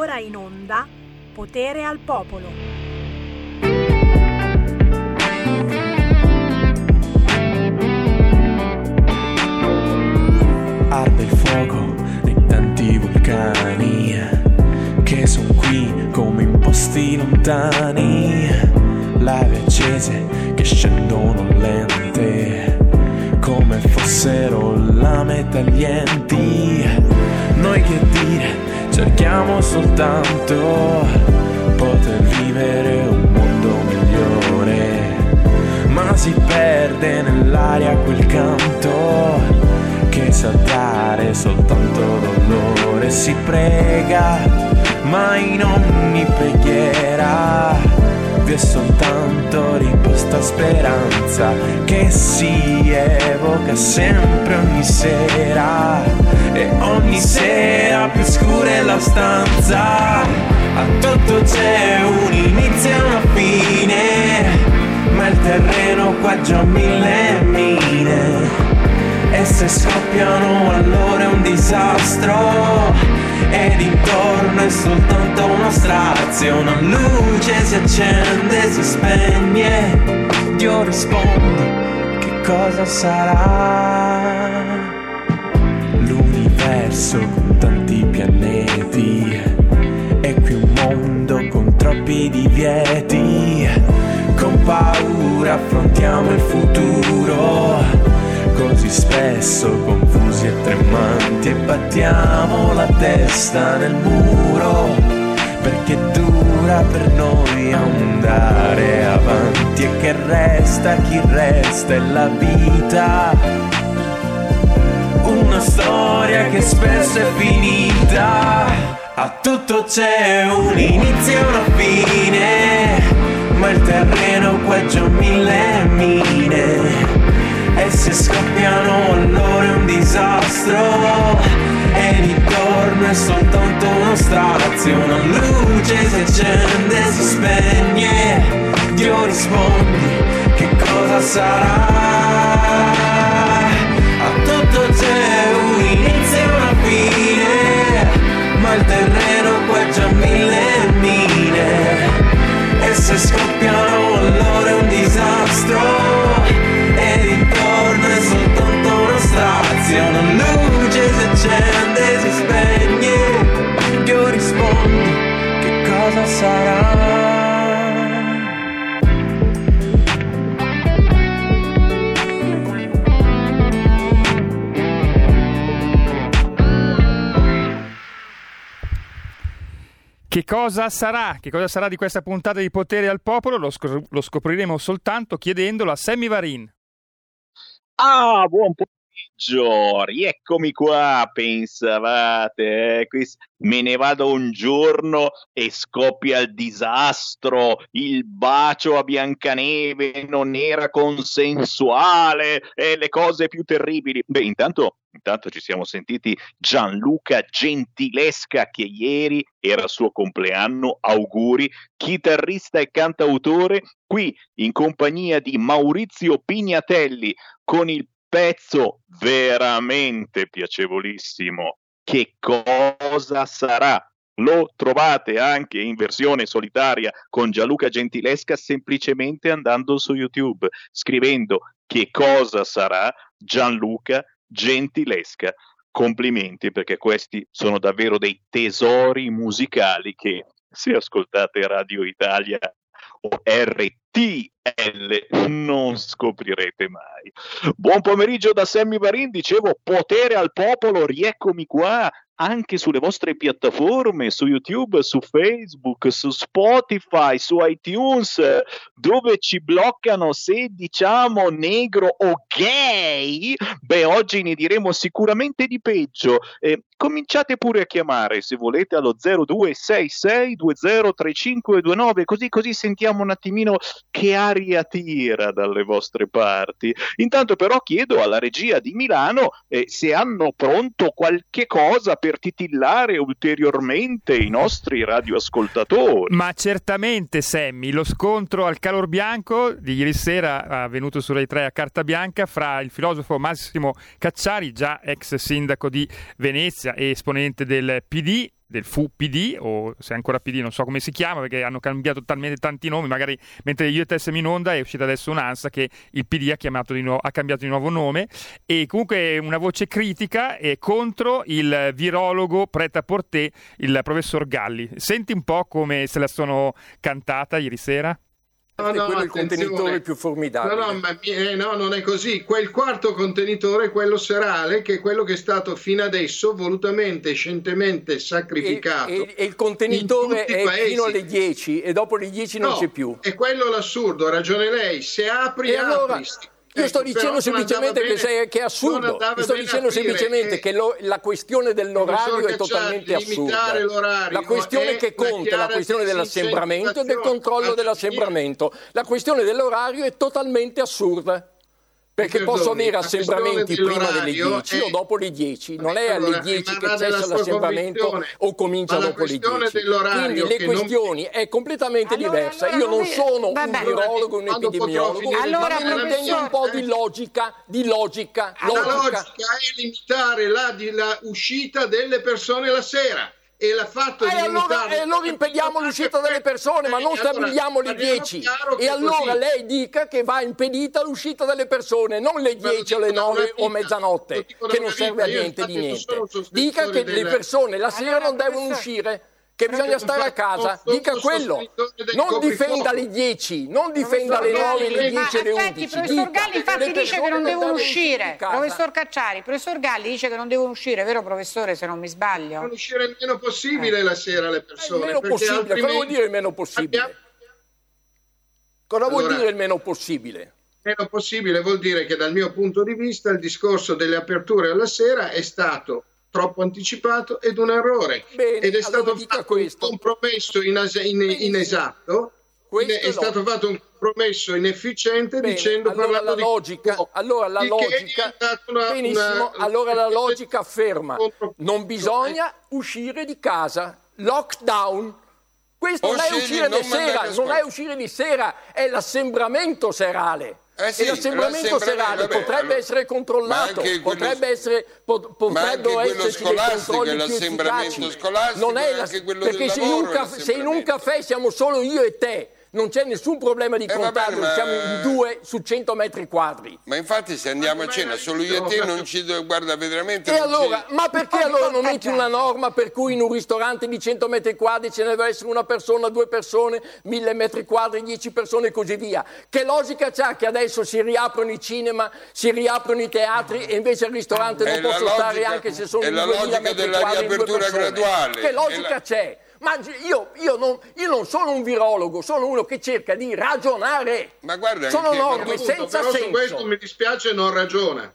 ora in onda Potere al Popolo. Arde il fuoco nei tanti vulcani che sono qui come in posti lontani, lave accese che scendono lente come fossero lame taglienti. Noi che dire cerchiamo soltanto poter vivere un mondo migliore, ma si perde nell'aria quel canto che sa dare soltanto dolore, si prega, ma in ogni preghiera vi è soltanto riposta speranza che si evoca sempre ogni sera. E ogni sera più scura è la stanza. A tutto c'è un inizio e una fine ma il terreno qua già mille mine e se scoppiano allora è un disastro. Ed intorno è soltanto uno strazio. Una luce si accende si spegne. Dio rispondi che cosa sarà? L'universo con tanti pianeti. E qui un mondo con troppi divieti. Con paura affrontiamo il futuro così spesso confusi e tremanti e battiamo la testa nel muro perché dura per noi andare avanti e che resta chi resta è la vita. Una storia che spesso è finita a tutto c'è un inizio e una fine ma il terreno qua è già mille mine se scoppiano allora è un disastro. E intorno è soltanto uno strazio una luce si accende si spegne. Dio rispondi che cosa sarà? A tutto c'è un inizio e una fine ma il terreno qua è già mille mine. E se scoppiano sarà Che cosa sarà? Che cosa sarà di questa puntata di Potere al Popolo? Lo, scop- lo scopriremo soltanto chiedendolo a Sammy Varin. Ah, buon pomeriggio, rieccomi qua, pensavate, eh? me ne vado un giorno e scoppia il disastro, il bacio a Biancaneve non era consensuale e le cose più terribili. Beh, intanto Intanto ci siamo sentiti Gianluca Gentilesca che ieri era il suo compleanno, auguri, chitarrista e cantautore, qui in compagnia di Maurizio Pignatelli con il pezzo veramente piacevolissimo. Che cosa sarà? Lo trovate anche in versione solitaria con Gianluca Gentilesca semplicemente andando su YouTube, scrivendo che cosa sarà Gianluca gentilesca. Complimenti perché questi sono davvero dei tesori musicali che se ascoltate Radio Italia RTL non scoprirete mai. Buon pomeriggio da Sammy Varin, dicevo potere al popolo, rieccomi qua anche sulle vostre piattaforme, su YouTube, su Facebook, su Spotify, su iTunes, dove ci bloccano se diciamo negro o gay. Beh, oggi ne diremo sicuramente di peggio. Eh, cominciate pure a chiamare se volete allo 0266203529, così, così sentiamo un attimino che aria tira dalle vostre parti. Intanto però chiedo alla regia di Milano eh, se hanno pronto qualche cosa per per titillare ulteriormente i nostri radioascoltatori. Ma certamente, Sammy, lo scontro al calor bianco di ieri sera avvenuto su Rai 3 a carta bianca fra il filosofo Massimo Cacciari, già ex sindaco di Venezia e esponente del PD, del fu PD o se è ancora PD non so come si chiama perché hanno cambiato talmente tanti nomi magari mentre io e te siamo in onda è uscita adesso un'ansa che il PD ha, di nuovo, ha cambiato di nuovo nome e comunque una voce critica è contro il virologo preta porté il professor Galli senti un po' come se la sono cantata ieri sera? No, no, quello è il contenitore più formidabile. No, no, ma, eh, no, non è così. Quel quarto contenitore quello serale, che è quello che è stato fino adesso volutamente, scientemente sacrificato. E, e, e il contenitore è paesi. fino alle 10 e dopo le 10 non no, c'è più. È quello l'assurdo, ragione lei. Se apri, e apri. Allora, io sto dicendo semplicemente che, sei, che, è assurdo. Io sto dicendo semplicemente che lo, la questione dell'orario è totalmente assurda. La questione che conta è la questione dell'assembramento e del controllo dell'assembramento. La questione dell'orario è totalmente assurda. Perché posso avere assembramenti prima delle 10 è... o dopo le 10, non è alle allora, 10 che cessa l'assembramento o comincia dopo le 10. Quindi le questioni non... è completamente allora, diversa. Io non sono Vabbè. un virologo, un epidemiologo, allora, ma intendo un po' di logica, di logica. La logica è limitare la, la uscita delle persone la sera e l'ha fatto eh, allora, e allora impediamo l'uscita delle persone, ma non stabiliamo le 10. E allora lei dica che va impedita l'uscita delle persone, non le 10 o le 9 o mezzanotte, che non serve a niente di niente. Dica che le persone la sera non devono uscire che bisogna stare a casa, dica quello. Non difenda le 10, non difenda le 9, le 10 e le 11. il professor Galli infatti dice che non devono uscire. Professor Cacciari, il professor Galli dice che non devono uscire, vero professore, se non mi sbaglio? Non uscire il meno possibile eh. la sera le persone. Il meno possibile, cosa vuol dire il meno possibile? Cosa vuol dire il meno possibile? Meno possibile vuol dire che dal mio punto di vista il discorso delle aperture alla sera è stato troppo anticipato ed un errore. Bene, ed è stato fatto questo. un compromesso ines- in- inesatto. Questo è no. stato fatto un compromesso inefficiente Bene, dicendo allora la logica, di... allora la logica una, benissimo, una, allora la logica afferma non bisogna uscire di casa lockdown questo non è uscire di sera non è uscire di sera è l'assembramento serale eh sì, e l'assembramento serale vabbè, potrebbe allora, essere controllato, potrebbe quello, essere, pot, potrebbero esserci dei controlli più efficaci. Non è la, perché se in, caffè, se in un caffè siamo solo io e te non c'è nessun problema di eh, contatto, ma... siamo in due su 100 metri quadri. Ma infatti se andiamo a cena solo io e te non ci guarda veramente... E allora, ci... ma perché allora non metti una norma per cui in un ristorante di 100 metri quadri ce ne deve essere una persona, due persone, 1000 metri quadri, 10 persone e così via? Che logica c'ha che adesso si riaprono i cinema, si riaprono i teatri e invece al ristorante non posso logica, stare anche se sono 2000 metri quadri È la logica della riapertura graduale. Che logica la... c'è? Ma io, io, non, io, non, sono un virologo, sono uno che cerca di ragionare. Ma guarda, sono norme senza però senso. Su questo mi dispiace non ragiona.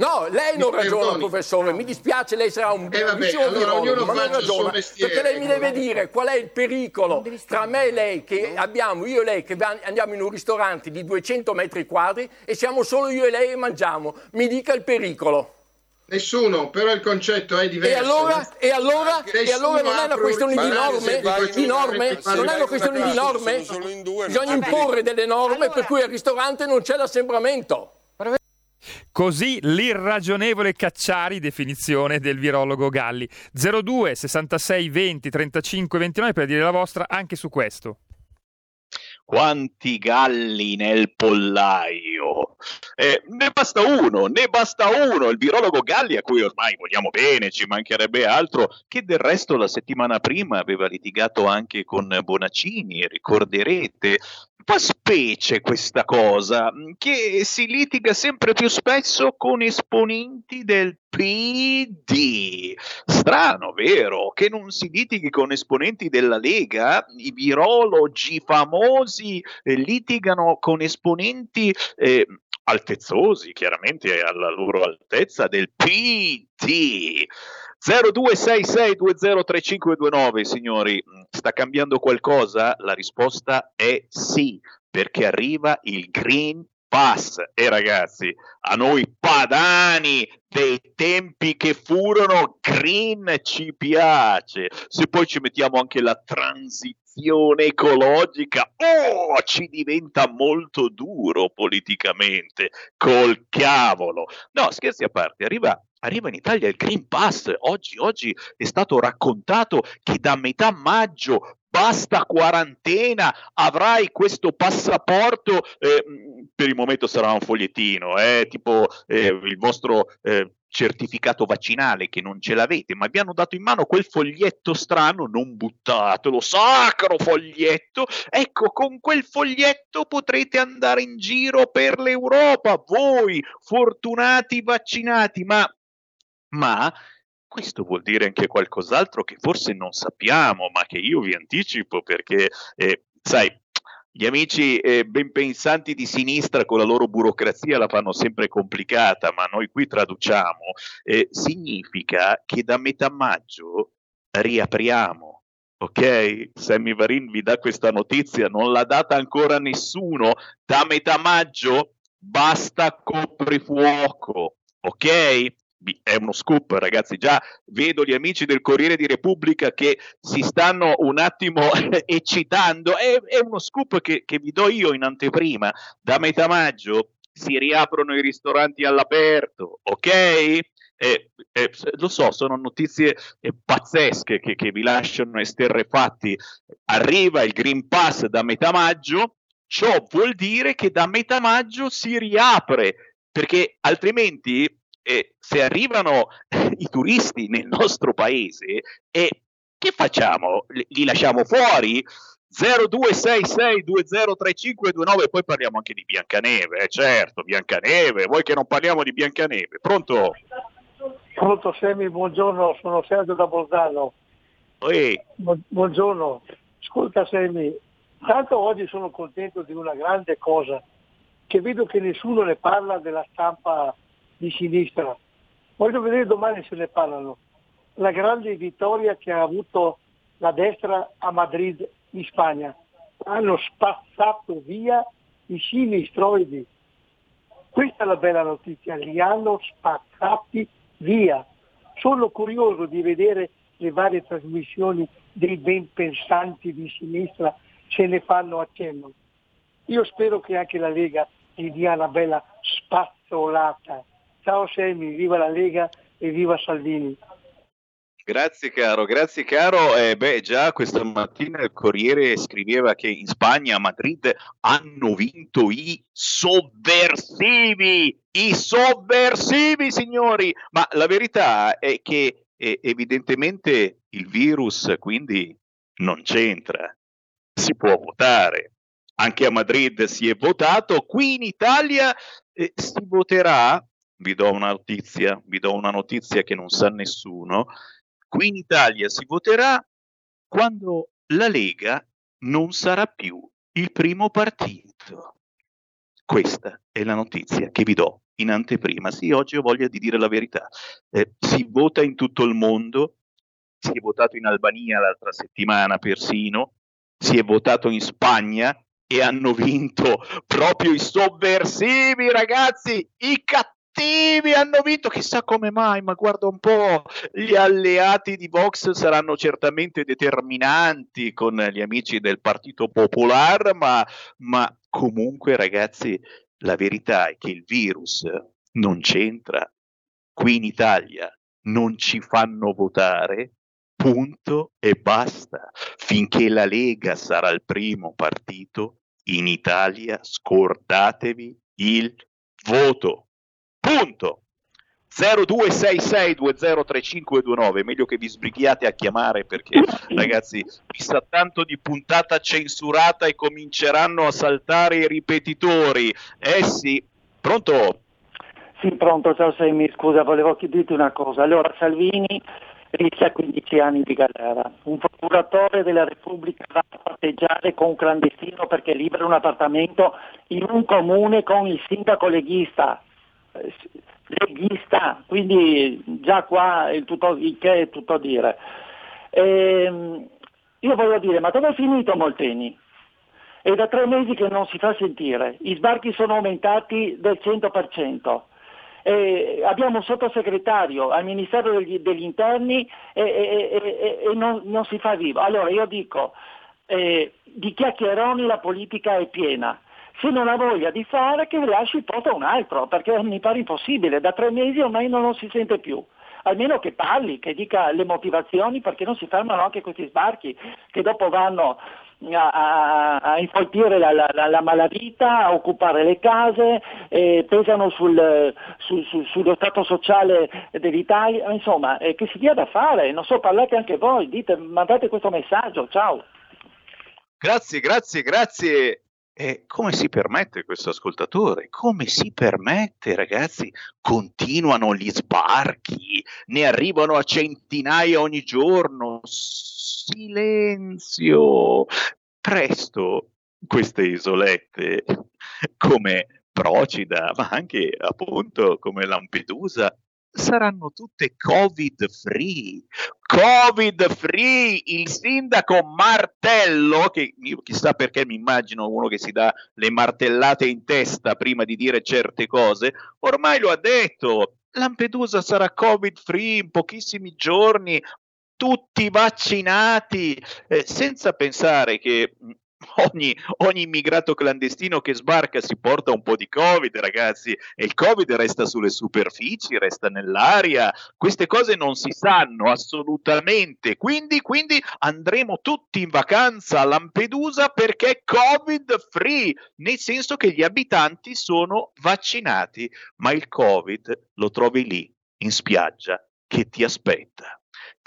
No, lei non mi ragiona, perdoni. professore, mi dispiace, lei sarà un eh bravissimo allora, virologo, ma non ragiona, perché lei mi deve dire qual è il pericolo tra me e lei, che abbiamo, io e lei, che andiamo in un ristorante di 200 metri quadri e siamo solo io e lei e mangiamo. Mi dica il pericolo. Nessuno, però il concetto è diverso. E allora, e allora, e allora non è una questione di norme? Di norme? Non è una questione di norme? Bisogna imporre delle norme per cui al ristorante non c'è l'assembramento. Così l'irragionevole Cacciari, definizione del virologo Galli. 02 66 20 35 29 per dire la vostra anche su questo quanti galli nel pollaio. Eh, ne basta uno, ne basta uno, il virologo Galli a cui ormai vogliamo bene, ci mancherebbe altro, che del resto la settimana prima aveva litigato anche con Bonaccini, ricorderete. Fa specie questa cosa, che si litiga sempre più spesso con esponenti del PD. Strano, vero? Che non si litighi con esponenti della Lega? I virologi famosi eh, litigano con esponenti eh, altezzosi, chiaramente alla loro altezza, del PD. 0266203529, signori, sta cambiando qualcosa? La risposta è sì, perché arriva il Green Pass. E ragazzi, a noi padani dei tempi che furono green ci piace. Se poi ci mettiamo anche la transizione ecologica, oh, ci diventa molto duro politicamente. Col cavolo. No, scherzi a parte, arriva arriva in Italia il Green Pass. Oggi, oggi è stato raccontato che da metà maggio basta quarantena, avrai questo passaporto, eh, per il momento sarà un fogliettino, eh, tipo eh, il vostro eh, certificato vaccinale che non ce l'avete, ma vi hanno dato in mano quel foglietto strano, non buttatelo, sacro foglietto, ecco, con quel foglietto potrete andare in giro per l'Europa, voi fortunati vaccinati, ma, ma questo vuol dire anche qualcos'altro che forse non sappiamo, ma che io vi anticipo perché, eh, sai, gli amici eh, ben pensanti di sinistra con la loro burocrazia la fanno sempre complicata, ma noi qui traduciamo, eh, significa che da metà maggio riapriamo. Ok? Sammy Varin vi dà questa notizia, non l'ha data ancora nessuno. Da metà maggio basta coprifuoco. Ok? È uno scoop, ragazzi. Già vedo gli amici del Corriere di Repubblica che si stanno un attimo eccitando. È, è uno scoop che, che, vi do io in anteprima. Da metà maggio si riaprono i ristoranti all'aperto, ok? Eh, eh, lo so, sono notizie eh, pazzesche che, che vi lasciano esterrefatti. Arriva il Green Pass da metà maggio. Ciò vuol dire che da metà maggio si riapre, perché altrimenti eh, se arrivano i turisti nel nostro paese, eh, che facciamo? Li lasciamo fuori? 0266203529 poi parliamo anche di Biancaneve, eh, certo, Biancaneve, voi che non parliamo di Biancaneve, pronto? Pronto Semi, buongiorno, sono Sergio da Bolzano. Bu- buongiorno, ascolta Semi, tanto oggi sono contento di una grande cosa, che vedo che nessuno ne parla della stampa di sinistra. Voglio vedere domani se ne parlano. La grande vittoria che ha avuto la destra a Madrid in Spagna. Hanno spazzato via i sinistroidi. Questa è la bella notizia, li hanno spazzati via. Sono curioso di vedere le varie trasmissioni dei ben pensanti di sinistra se ne fanno accenno. Io spero che anche la Lega gli dia una bella spazzolata. Ciao Semi, viva la Lega e viva Salvini. Grazie caro, grazie caro. Eh, beh, già questa mattina il Corriere scriveva che in Spagna, a Madrid, hanno vinto i sovversivi, i sovversivi signori. Ma la verità è che eh, evidentemente il virus quindi non c'entra. Si può votare. Anche a Madrid si è votato, qui in Italia eh, si voterà vi do una notizia, vi do una notizia che non sa nessuno. Qui in Italia si voterà quando la Lega non sarà più il primo partito. Questa è la notizia che vi do in anteprima. Sì, oggi ho voglia di dire la verità. Eh, si vota in tutto il mondo, si è votato in Albania l'altra settimana persino, si è votato in Spagna e hanno vinto proprio i sovversivi, ragazzi, i cattivi cattivi hanno vinto, chissà come mai, ma guarda un po', gli alleati di Vox saranno certamente determinanti con gli amici del Partito Popolare, ma, ma comunque ragazzi, la verità è che il virus non c'entra. Qui in Italia non ci fanno votare, punto e basta. Finché la Lega sarà il primo partito, in Italia scordatevi il voto. Punto. 0266203529, meglio che vi sbrighiate a chiamare perché ragazzi mi sa tanto di puntata censurata e cominceranno a saltare i ripetitori. Eh sì, pronto? Sì, pronto, ciao Semi, scusa, volevo chiederti una cosa. Allora, Salvini rischia 15 anni di galera. Un procuratore della Repubblica va a patteggiare con un clandestino perché libera un appartamento in un comune con il sindaco leghista leghista, quindi già qua il, tutto, il che è tutto dire. Ehm, io voglio dire, ma dove è finito Molteni? È da tre mesi che non si fa sentire, i sbarchi sono aumentati del 100%. Eh, abbiamo un sottosegretario al Ministero degli, degli Interni e, e, e, e non, non, si fa vivo. Allora io dico, eh, di chiacchieroni la politica è piena, se non ha voglia di fare che lasci il posto a un altro, perché mi pare impossibile, da tre mesi ormai non lo si sente più. Almeno che parli, che dica le motivazioni perché non si fermano anche questi sbarchi che dopo vanno a, a, a infoltire la, la, la, malavita, a occupare le case, eh, pesano sul, su, su, sullo stato sociale dell'Italia, insomma, eh, che si dia da fare, non so, parlate anche voi, dite, mandate questo messaggio, ciao. Grazie, grazie, grazie. E come si permette questo ascoltatore? Come si permette, ragazzi? Continuano gli sbarchi, ne arrivano a centinaia ogni giorno. Silenzio! Presto queste isolette, come Procida, ma anche appunto come Lampedusa, saranno tutte covid free. Covid free il sindaco Martello che io chissà perché mi immagino uno che si dà le martellate in testa prima di dire certe cose ormai lo ha detto Lampedusa sarà covid free in pochissimi giorni tutti vaccinati. Eh, senza pensare che ogni, ogni, immigrato clandestino che sbarca si porta un po' di Covid, ragazzi, e il Covid resta sulle superfici, resta nell'aria. Queste cose non si sanno assolutamente. Quindi, quindi andremo tutti in vacanza a Lampedusa perché è Covid free, nel senso che gli abitanti sono vaccinati, ma il Covid lo trovi lì, in spiaggia, che ti aspetta.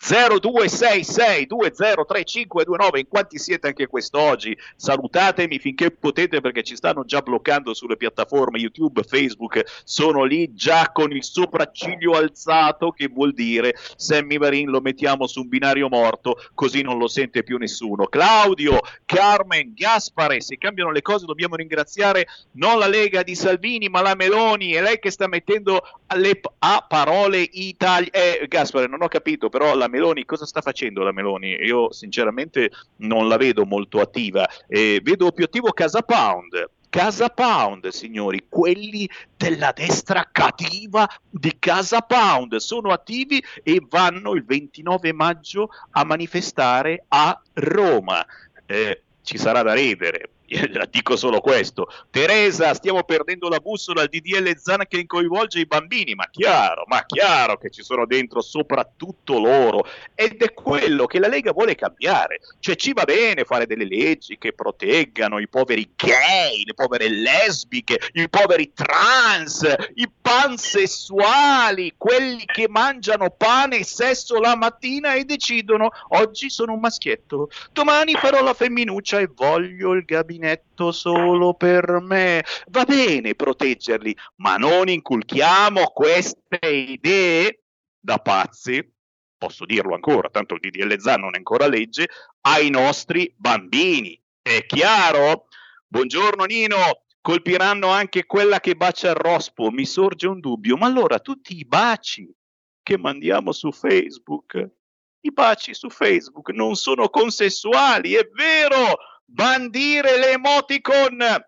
0266203529 in quanti siete anche quest'oggi? Salutatemi finché potete perché ci stanno già bloccando sulle piattaforme. YouTube, Facebook sono lì già con il sopracciglio alzato che vuol dire Sammy Marin lo mettiamo su un binario morto così non lo sente più nessuno. Claudio, Carmen, Gaspare se cambiano le cose dobbiamo ringraziare non la Lega di Salvini ma la Meloni è lei che sta mettendo alle, a parole Italia eh, Gaspare non ho capito però la Meloni, cosa sta facendo la Meloni? Io sinceramente non la vedo molto attiva, eh, vedo più attivo Casa Pound. Casa Pound, signori, quelli della destra cattiva di Casa Pound sono attivi e vanno il 29 maggio a manifestare a Roma. Eh, ci sarà da ridere, dico solo questo. Teresa, stiamo perdendo la bussola al DDL Zan che coinvolge i bambini, ma chiaro, ma chiaro che ci sono dentro soprattutto loro ed è quello che la Lega vuole cambiare. Cioè ci va bene fare delle leggi che proteggano i poveri gay, le povere lesbiche, i poveri trans, i pansessuali, quelli che mangiano pane e sesso la mattina e decidono oggi sono un maschietto, domani farò la femminuccia e voglio il gabinetto gabinetto solo per me. Va bene proteggerli, ma non inculchiamo queste idee da pazzi, posso dirlo ancora, tanto il DDL ZAN non è ancora legge, ai nostri bambini. È chiaro? Buongiorno Nino, colpiranno anche quella che bacia il rospo. Mi sorge un dubbio, ma allora tutti i baci che mandiamo su Facebook, i baci su Facebook non sono consensuali, è vero, bandire le emoticon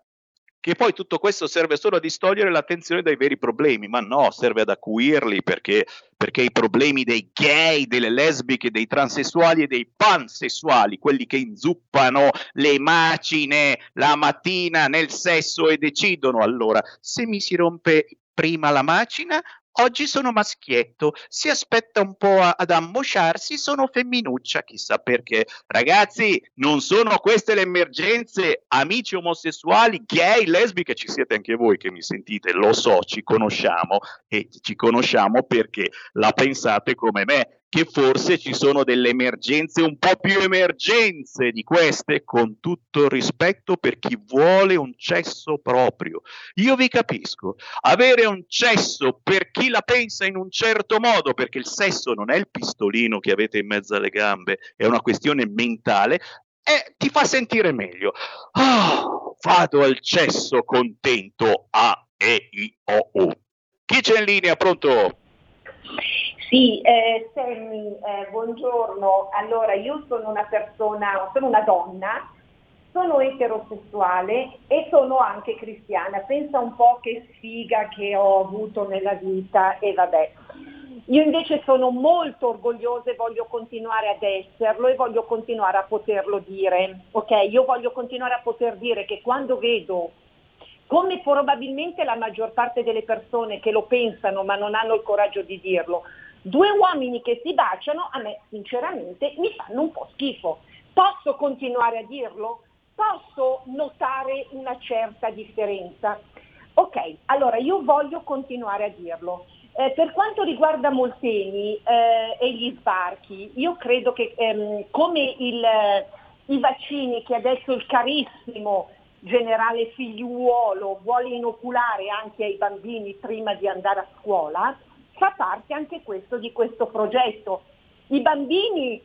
che poi tutto questo serve solo a distogliere l'attenzione dai veri problemi, ma no, serve ad acuirli perché, perché, i problemi dei gay, delle lesbiche, dei transessuali e dei pansessuali, quelli che inzuppano le macine la mattina nel sesso e decidono allora se mi si rompe prima la macina Oggi sono maschietto, si aspetta un po' ad ammosciarsi, sono femminuccia, chissà perché. Ragazzi, non sono queste le emergenze, amici omosessuali, gay, lesbiche, ci siete anche voi che mi sentite, lo so, ci conosciamo e ci conosciamo perché la pensate come me che forse ci sono delle emergenze un po' più emergenze di queste, con tutto il rispetto per chi vuole un cesso proprio. Io vi capisco, avere un cesso per chi la pensa in un certo modo, perché il sesso non è il pistolino che avete in mezzo alle gambe, è una questione mentale, e ti fa sentire meglio. Oh, vado al cesso contento A, E, I, O, U. Chi c'è in linea? Pronto? Sì, eh, Sammy, eh, buongiorno. Allora, io sono una persona, sono una donna, sono eterosessuale e sono anche cristiana. Pensa un po' che sfiga che ho avuto nella vita e vabbè. Io invece sono molto orgogliosa e voglio continuare ad esserlo e voglio continuare a poterlo dire. Ok, io voglio continuare a poter dire che quando vedo come probabilmente la maggior parte delle persone che lo pensano ma non hanno il coraggio di dirlo. Due uomini che si baciano a me sinceramente mi fanno un po' schifo. Posso continuare a dirlo? Posso notare una certa differenza? Ok, allora io voglio continuare a dirlo. Eh, per quanto riguarda Molteni eh, e gli sbarchi, io credo che ehm, come il, i vaccini che adesso il carissimo generale figliuolo vuole inoculare anche ai bambini prima di andare a scuola, fa parte anche questo di questo progetto. I bambini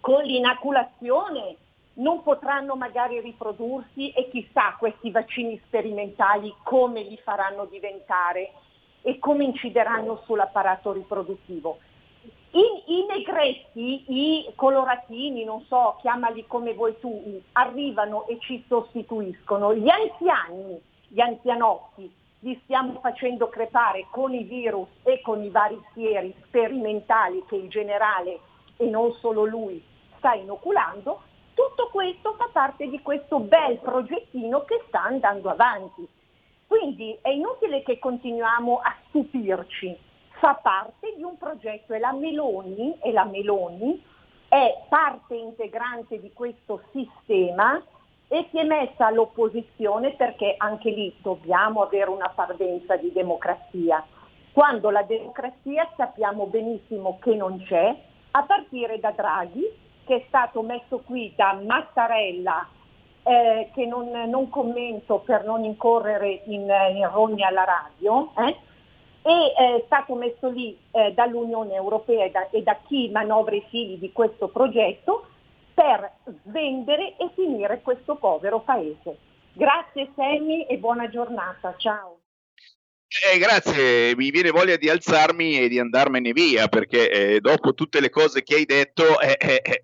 con l'inoculazione non potranno magari riprodursi e chissà questi vaccini sperimentali come li faranno diventare e come incideranno sull'apparato riproduttivo. I, negretti, i coloratini, non so, chiamali come vuoi tu, arrivano e ci sostituiscono. Gli anziani, gli anzianotti, li stiamo facendo crepare con i virus e con i vari sieri sperimentali che il generale e non solo lui sta inoculando. Tutto questo fa parte di questo bel progettino che sta andando avanti. Quindi è inutile che continuiamo a stupirci, fa parte di un progetto e la Meloni, e la Meloni è parte integrante di questo sistema e si è messa all'opposizione perché anche lì dobbiamo avere una parvenza di democrazia. Quando la democrazia sappiamo benissimo che non c'è, a partire da Draghi, che è stato messo qui da Mattarella eh, che non, non, commento per non incorrere in, in rogni alla radio, eh, e è stato messo lì eh, dall'Unione Europea e da, e da chi manovra i fili di questo progetto per svendere e finire questo povero paese. Grazie Sammy e buona giornata, ciao. Eh, grazie, mi viene voglia di alzarmi e di andarmene via perché eh, dopo tutte le cose che hai detto eh, eh, eh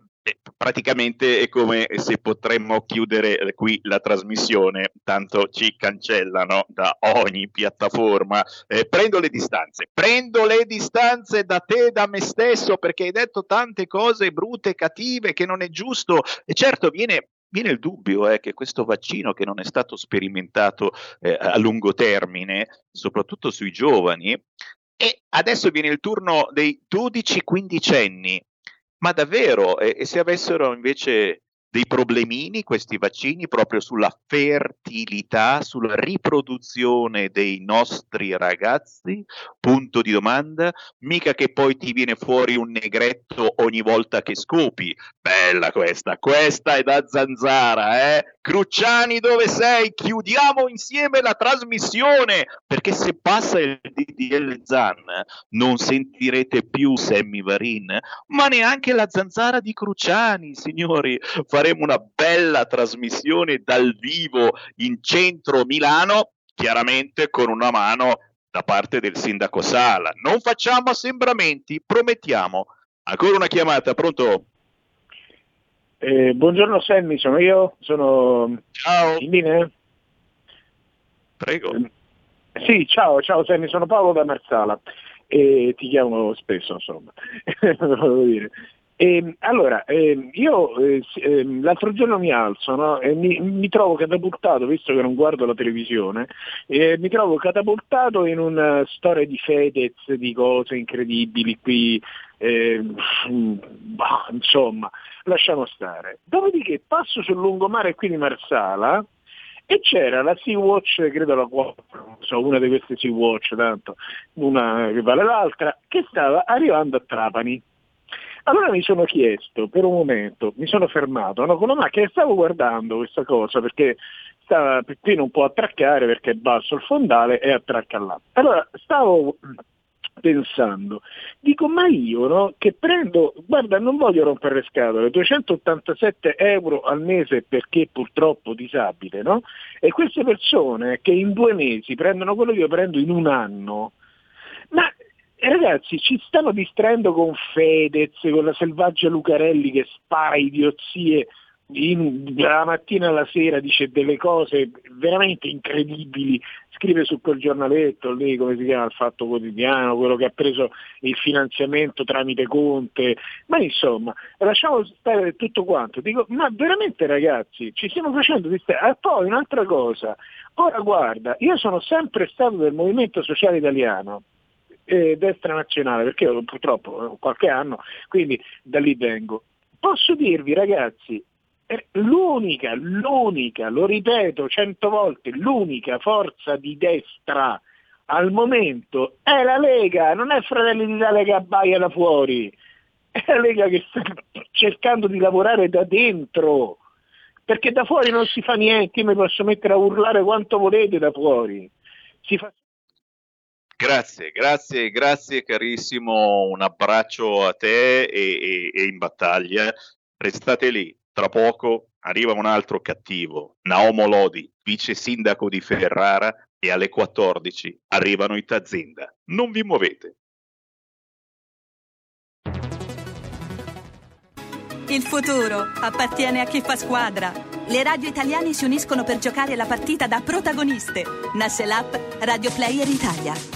praticamente è come se potremmo chiudere qui la trasmissione, tanto ci cancellano da ogni piattaforma. Eh, prendo le distanze, prendo le distanze da te, da me stesso, perché hai detto tante cose brutte, cattive, che non è giusto. E certo viene viene il dubbio eh, che questo vaccino che non è stato sperimentato eh, a lungo termine, soprattutto sui giovani, e adesso viene il turno dei 12-15 anni ma davvero, e, e se avessero invece dei problemini questi vaccini proprio sulla fertilità, sulla riproduzione dei nostri ragazzi? Punto di domanda. Mica che poi ti viene fuori un negretto ogni volta che scopi. Bella questa, questa è da zanzara, eh? Crucciani dove sei? Chiudiamo insieme la trasmissione perché se passa il DDL Zan non sentirete più Sammy Varin, ma neanche la zanzara di Crucciani, signori. Faremo una bella trasmissione dal vivo in centro Milano, chiaramente con una mano da parte del sindaco Sala. Non facciamo assembramenti, promettiamo. Ancora una chiamata, pronto? Eh, buongiorno Sammy, sono io, sono ciao. in linea? Prego. Eh, sì, ciao, ciao Sammy, sono Paolo da Marsala e ti chiamo spesso, insomma. E, ehm, allora, eh, io eh, ehm, l'altro giorno mi alzo no? e mi, mi, trovo catapultato, visto che non guardo la televisione, eh, mi trovo catapultato in una storia di Fedez, di cose incredibili qui, ehm, bah, insomma, lasciamo stare. Dopodiché passo sul lungomare qui di Marsala e c'era la Sea-Watch, credo la 4, non so, una di queste Sea-Watch, tanto, una che vale l'altra, che stava arrivando a Trapani. Allora mi sono chiesto per un momento, mi sono fermato no, con la macchina stavo guardando questa cosa perché stava, qui non può attraccare perché è basso il fondale e attracca là. Allora stavo pensando, dico ma io no, che prendo, guarda non voglio rompere le scatole, 287 euro al mese perché purtroppo disabile, no? E queste persone che in due mesi prendono quello che io prendo in un anno, ma e ragazzi, ci stanno distraendo con Fedez, con la selvaggia Lucarelli che spara idiozie in, dalla mattina alla sera dice delle cose veramente incredibili, scrive su quel giornaletto lì, come si chiama, il Fatto Quotidiano, quello che ha preso il finanziamento tramite Conte, ma insomma, lasciamo stare tutto quanto, dico, ma veramente ragazzi, ci stiamo facendo di stare. E poi un'altra cosa, ora guarda, io sono sempre stato del Movimento Sociale Italiano, eh, destra nazionale, perché io, purtroppo ho qualche anno, quindi da lì vengo. Posso dirvi ragazzi, l'unica, l'unica, lo ripeto cento volte, l'unica forza di destra al momento è la Lega, non è Fratelli d'Italia che abbaia da fuori, è la Lega che sta cercando di lavorare da dentro, perché da fuori non si fa niente, io mi posso mettere a urlare quanto volete da fuori. Fa... Grazie, grazie, grazie carissimo, un abbraccio a te e, e, e in battaglia. Restate lì, tra poco arriva un altro cattivo, Naomo Lodi, vice sindaco di Ferrara, e alle 14 arrivano i Tazinda. Non vi muovete. Il futuro appartiene a chi fa squadra. Le radio italiane si uniscono per giocare la partita da protagoniste. Nasce l'app Radio Player Italia.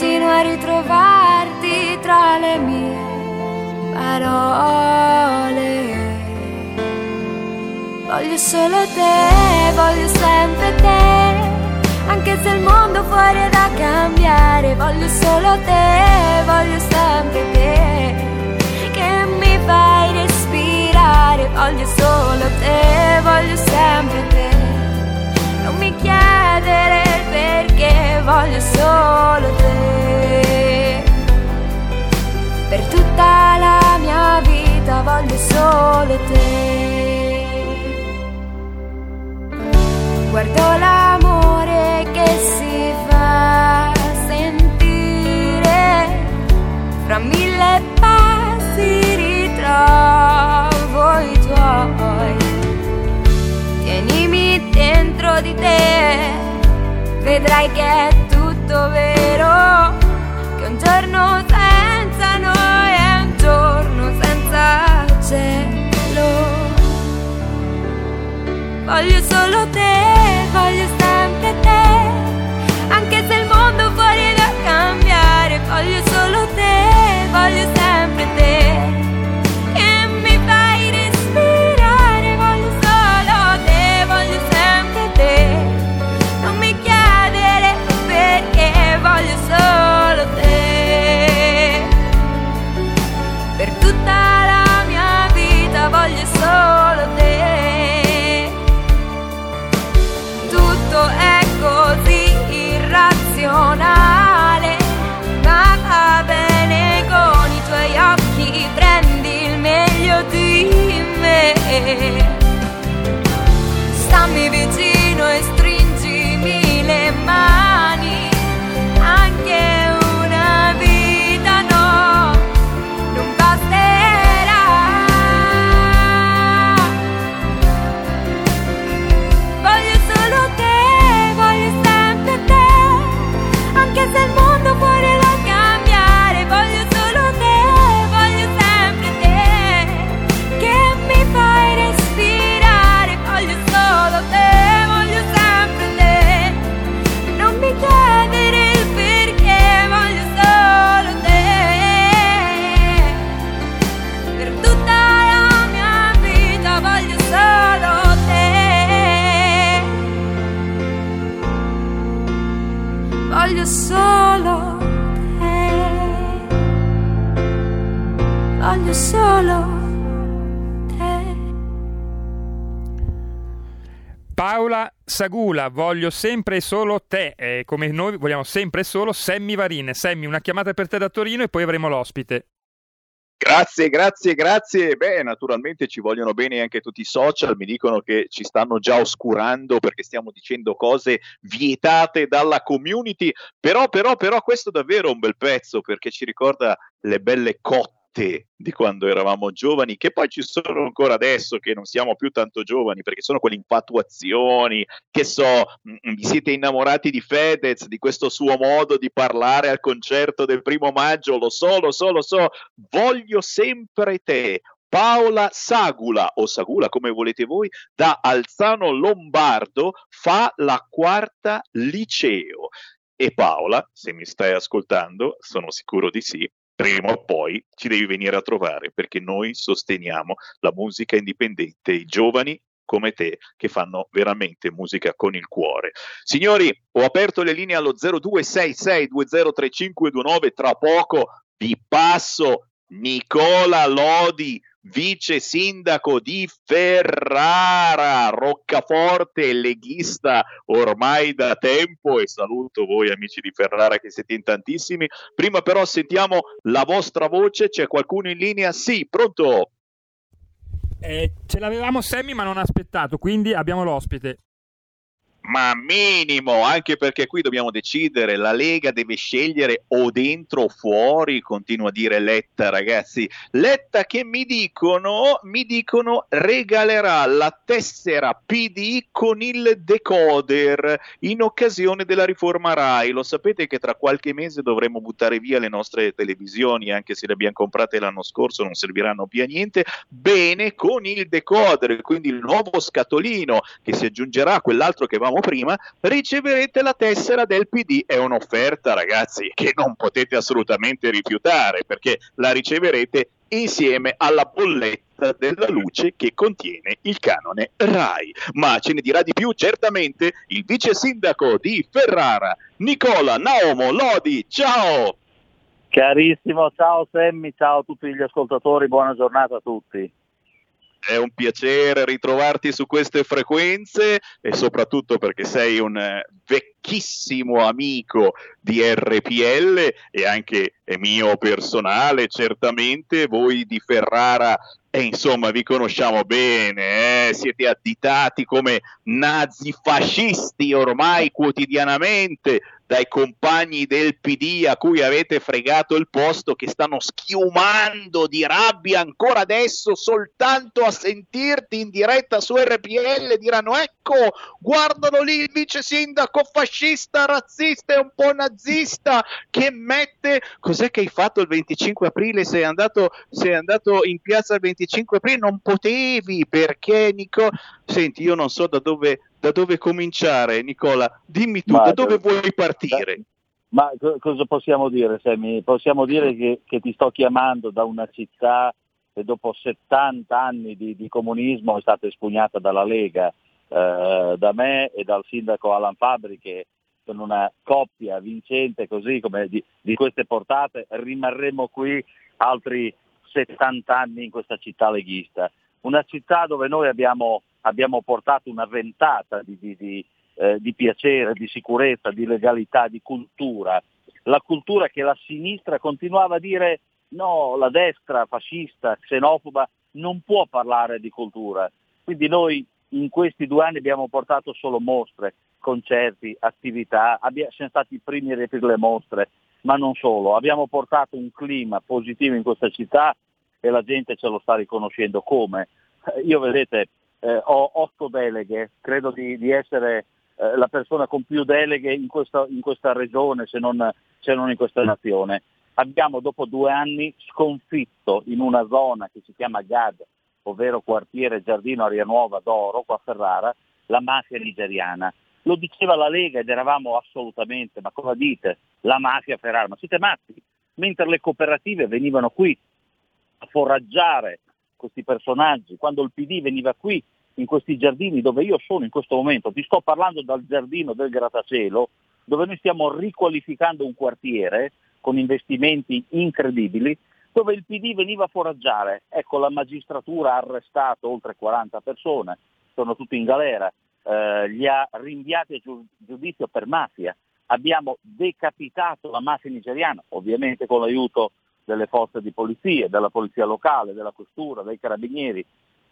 Continuo a ritrovarti tra le mie parole. Voglio solo te, voglio sempre te, anche se il mondo fuori è da cambiare. Voglio solo te, voglio sempre te, che mi fai respirare. Voglio solo te, voglio sempre te. Non mi chiedere perché voglio solo te. Per tutta la mia vita voglio solo te. Guardo l'amore che si fa sentire fra mille passi ritrovo di te vedrai che è tutto vero, che un giorno senza noi è un giorno senza cielo. Voglio solo te, voglio sempre te, anche se il mondo fuori da cambiare, voglio solo te, voglio sempre te. Sagula, voglio sempre e solo te, eh, come noi vogliamo sempre e solo Sammy Varine. Sammy, una chiamata per te da Torino e poi avremo l'ospite. Grazie, grazie, grazie. Beh, naturalmente ci vogliono bene anche tutti i social, mi dicono che ci stanno già oscurando perché stiamo dicendo cose vietate dalla community, però, però, però questo è davvero un bel pezzo perché ci ricorda le belle cotte latte di quando eravamo giovani, che poi ci sono ancora adesso che non siamo più tanto giovani, perché sono quelle infatuazioni, che so, mm, mm, vi siete innamorati di Fedez, di questo suo modo di parlare al concerto del primo maggio, lo so, lo so, lo so, voglio sempre te. Paola Sagula o Sagula come volete voi da Alzano Lombardo fa la quarta liceo e Paola, se mi stai ascoltando, sono sicuro di sì, prima o poi ci devi venire a trovare perché noi sosteniamo la musica indipendente, i giovani come te che fanno veramente musica con il cuore. Signori, ho aperto le linee allo 0266203529, tra poco vi passo Nicola Lodi vice sindaco di Ferrara, Roccaforte, leghista ormai da tempo e saluto voi amici di Ferrara che siete in tantissimi. Prima però sentiamo la vostra voce, c'è qualcuno in linea? Sì, pronto? Eh, ce l'avevamo Sammy ma non ha aspettato, quindi abbiamo l'ospite ma minimo, anche perché qui dobbiamo decidere, la Lega deve scegliere o dentro o fuori, continua a dire Letta, ragazzi. Letta che mi dicono, mi dicono regalerà la tessera PD con il decoder in occasione della riforma RAI. Lo sapete che tra qualche mese dovremo buttare via le nostre televisioni, anche se le abbiamo comprate l'anno scorso, non serviranno più a niente. Bene, con il decoder, quindi il nuovo scatolino che si aggiungerà a quell'altro che va dicevamo prima, riceverete la tessera del PD. È un'offerta, ragazzi, che non potete assolutamente rifiutare perché la riceverete insieme alla bolletta della luce che contiene il canone RAI. Ma ce ne dirà di più certamente il vice sindaco di Ferrara, Nicola Naomo Lodi. Ciao! Carissimo, ciao Semmi, ciao a tutti gli ascoltatori, buona giornata a tutti. È un piacere ritrovarti su queste frequenze e soprattutto perché sei un eh, vecchissimo amico di RPL e anche mio personale, certamente. Voi di Ferrara e insomma, vi conosciamo bene, eh? siete additati come nazifascisti ormai quotidianamente dai compagni del PD a cui avete fregato il posto che stanno schiumando di rabbia ancora adesso soltanto a sentirti in diretta su RPL diranno ecco guardalo lì il vice sindaco fascista razzista e un po' nazista che mette cos'è che hai fatto il 25 aprile? Sei andato, sei andato in piazza il 25 aprile? Non potevi perché Nico? Senti io non so da dove da dove cominciare, Nicola? Dimmi tu, ma, da dove vuoi partire? Ma cosa possiamo dire, Sammy? Possiamo dire che, che, ti sto chiamando da una città che dopo 70 anni di, di comunismo è stata espugnata dalla Lega, eh, da me e dal sindaco Alan Fabri che con una coppia vincente così come di, di queste portate rimarremo qui altri 70 anni in questa città leghista. Una città dove noi abbiamo abbiamo portato una ventata di, di, di, eh, di piacere, di sicurezza, di legalità, di cultura. La cultura che la sinistra continuava a dire no, la destra fascista, xenofoba, non può parlare di cultura. Quindi noi in questi due anni abbiamo portato solo mostre, concerti, attività, abbia, siamo stati i primi a riempire le mostre, ma non solo, abbiamo portato un clima positivo in questa città e la gente ce lo sta riconoscendo come. Io vedete, eh, ho otto deleghe, credo di, di essere eh, la persona con più deleghe in questa, in questa regione se non, se non in questa nazione. Abbiamo dopo due anni sconfitto in una zona che si chiama GAD, ovvero quartiere Giardino Aria Nuova d'Oro, qua a Ferrara, la mafia nigeriana. Lo diceva la Lega ed eravamo assolutamente, ma cosa dite? La mafia Ferrara, ma siete matti? Mentre le cooperative venivano qui a foraggiare questi personaggi, quando il PD veniva qui in questi giardini dove io sono in questo momento, ti sto parlando dal giardino del grattacielo, dove noi stiamo riqualificando un quartiere con investimenti incredibili, dove il PD veniva a foraggiare. Ecco, la magistratura ha arrestato oltre 40 persone, sono tutti in galera, eh, li ha rinviati a giudizio per mafia. Abbiamo decapitato la mafia nigeriana, ovviamente con l'aiuto delle forze di polizia, della polizia locale, della questura, dei carabinieri,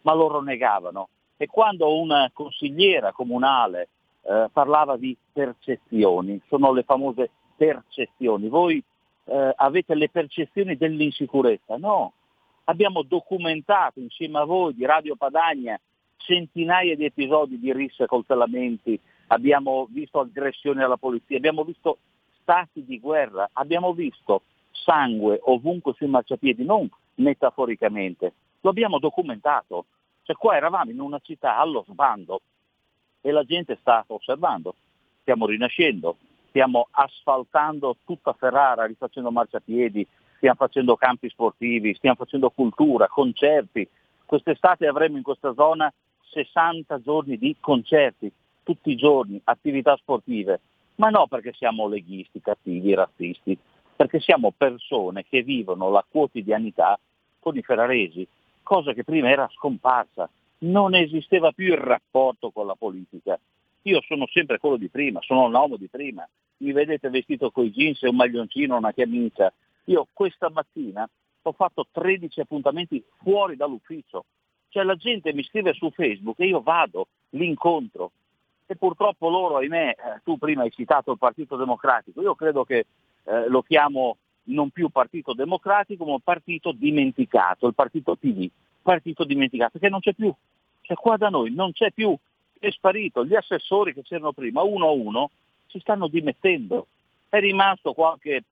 ma loro negavano. E quando una consigliera comunale eh, parlava di percezioni, sono le famose percezioni, voi eh, avete le percezioni dell'insicurezza, no, abbiamo documentato insieme a voi di Radio Padagna centinaia di episodi di risse e coltellamenti, abbiamo visto aggressioni alla polizia, abbiamo visto stati di guerra, abbiamo visto sangue ovunque sui marciapiedi, non metaforicamente, lo abbiamo documentato. Cioè qua eravamo in una città allo sbando e la gente sta osservando, stiamo rinascendo, stiamo asfaltando tutta Ferrara, rifacendo marciapiedi, stiamo facendo campi sportivi, stiamo facendo cultura, concerti. Quest'estate avremo in questa zona 60 giorni di concerti, tutti i giorni, attività sportive, ma no perché siamo leghisti, cattivi, razzisti, perché siamo persone che vivono la quotidianità con i ferraresi, cosa che prima era scomparsa, non esisteva più il rapporto con la politica. Io sono sempre quello di prima, sono l'uomo di prima, mi vedete vestito con i jeans e un maglioncino, una camicia. Io questa mattina ho fatto 13 appuntamenti fuori dall'ufficio, cioè la gente mi scrive su Facebook e io vado, l'incontro. E purtroppo loro, ahimè, eh, tu prima hai citato il Partito Democratico, io credo che eh, lo chiamo non più Partito Democratico, ma Partito Dimenticato, il Partito PD, Partito Dimenticato, che non c'è più. Cioè qua da noi non c'è più, è sparito. Gli assessori che c'erano prima, uno a uno, si stanno dimettendo. È rimasto qualche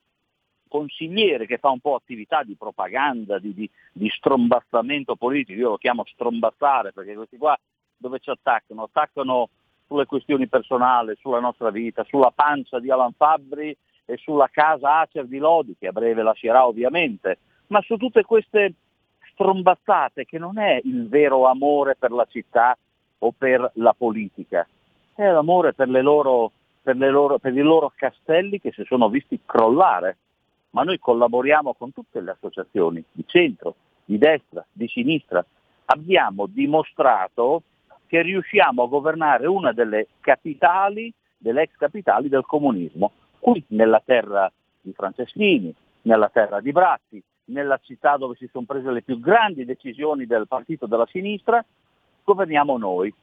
consigliere che fa un po' attività di propaganda, di, di, di strombazzamento politico, io lo chiamo strombazzare perché questi qua dove ci attaccano? Attaccano sulle questioni personali, sulla nostra vita, sulla pancia di Alan Fabbri e sulla casa Acer di Lodi, che a breve lascerà ovviamente, ma su tutte queste strombazzate che non è il vero amore per la città o per la politica, è l'amore per, loro, per, loro, per i loro castelli che si sono visti crollare. Ma noi collaboriamo con tutte le associazioni di centro, di destra, di sinistra. Abbiamo dimostrato che riusciamo a governare una delle capitali, delle ex capitali del comunismo, qui nella terra di Franceschini, nella terra di Bratti, nella città dove si sono prese le più grandi decisioni del partito della sinistra, governiamo noi.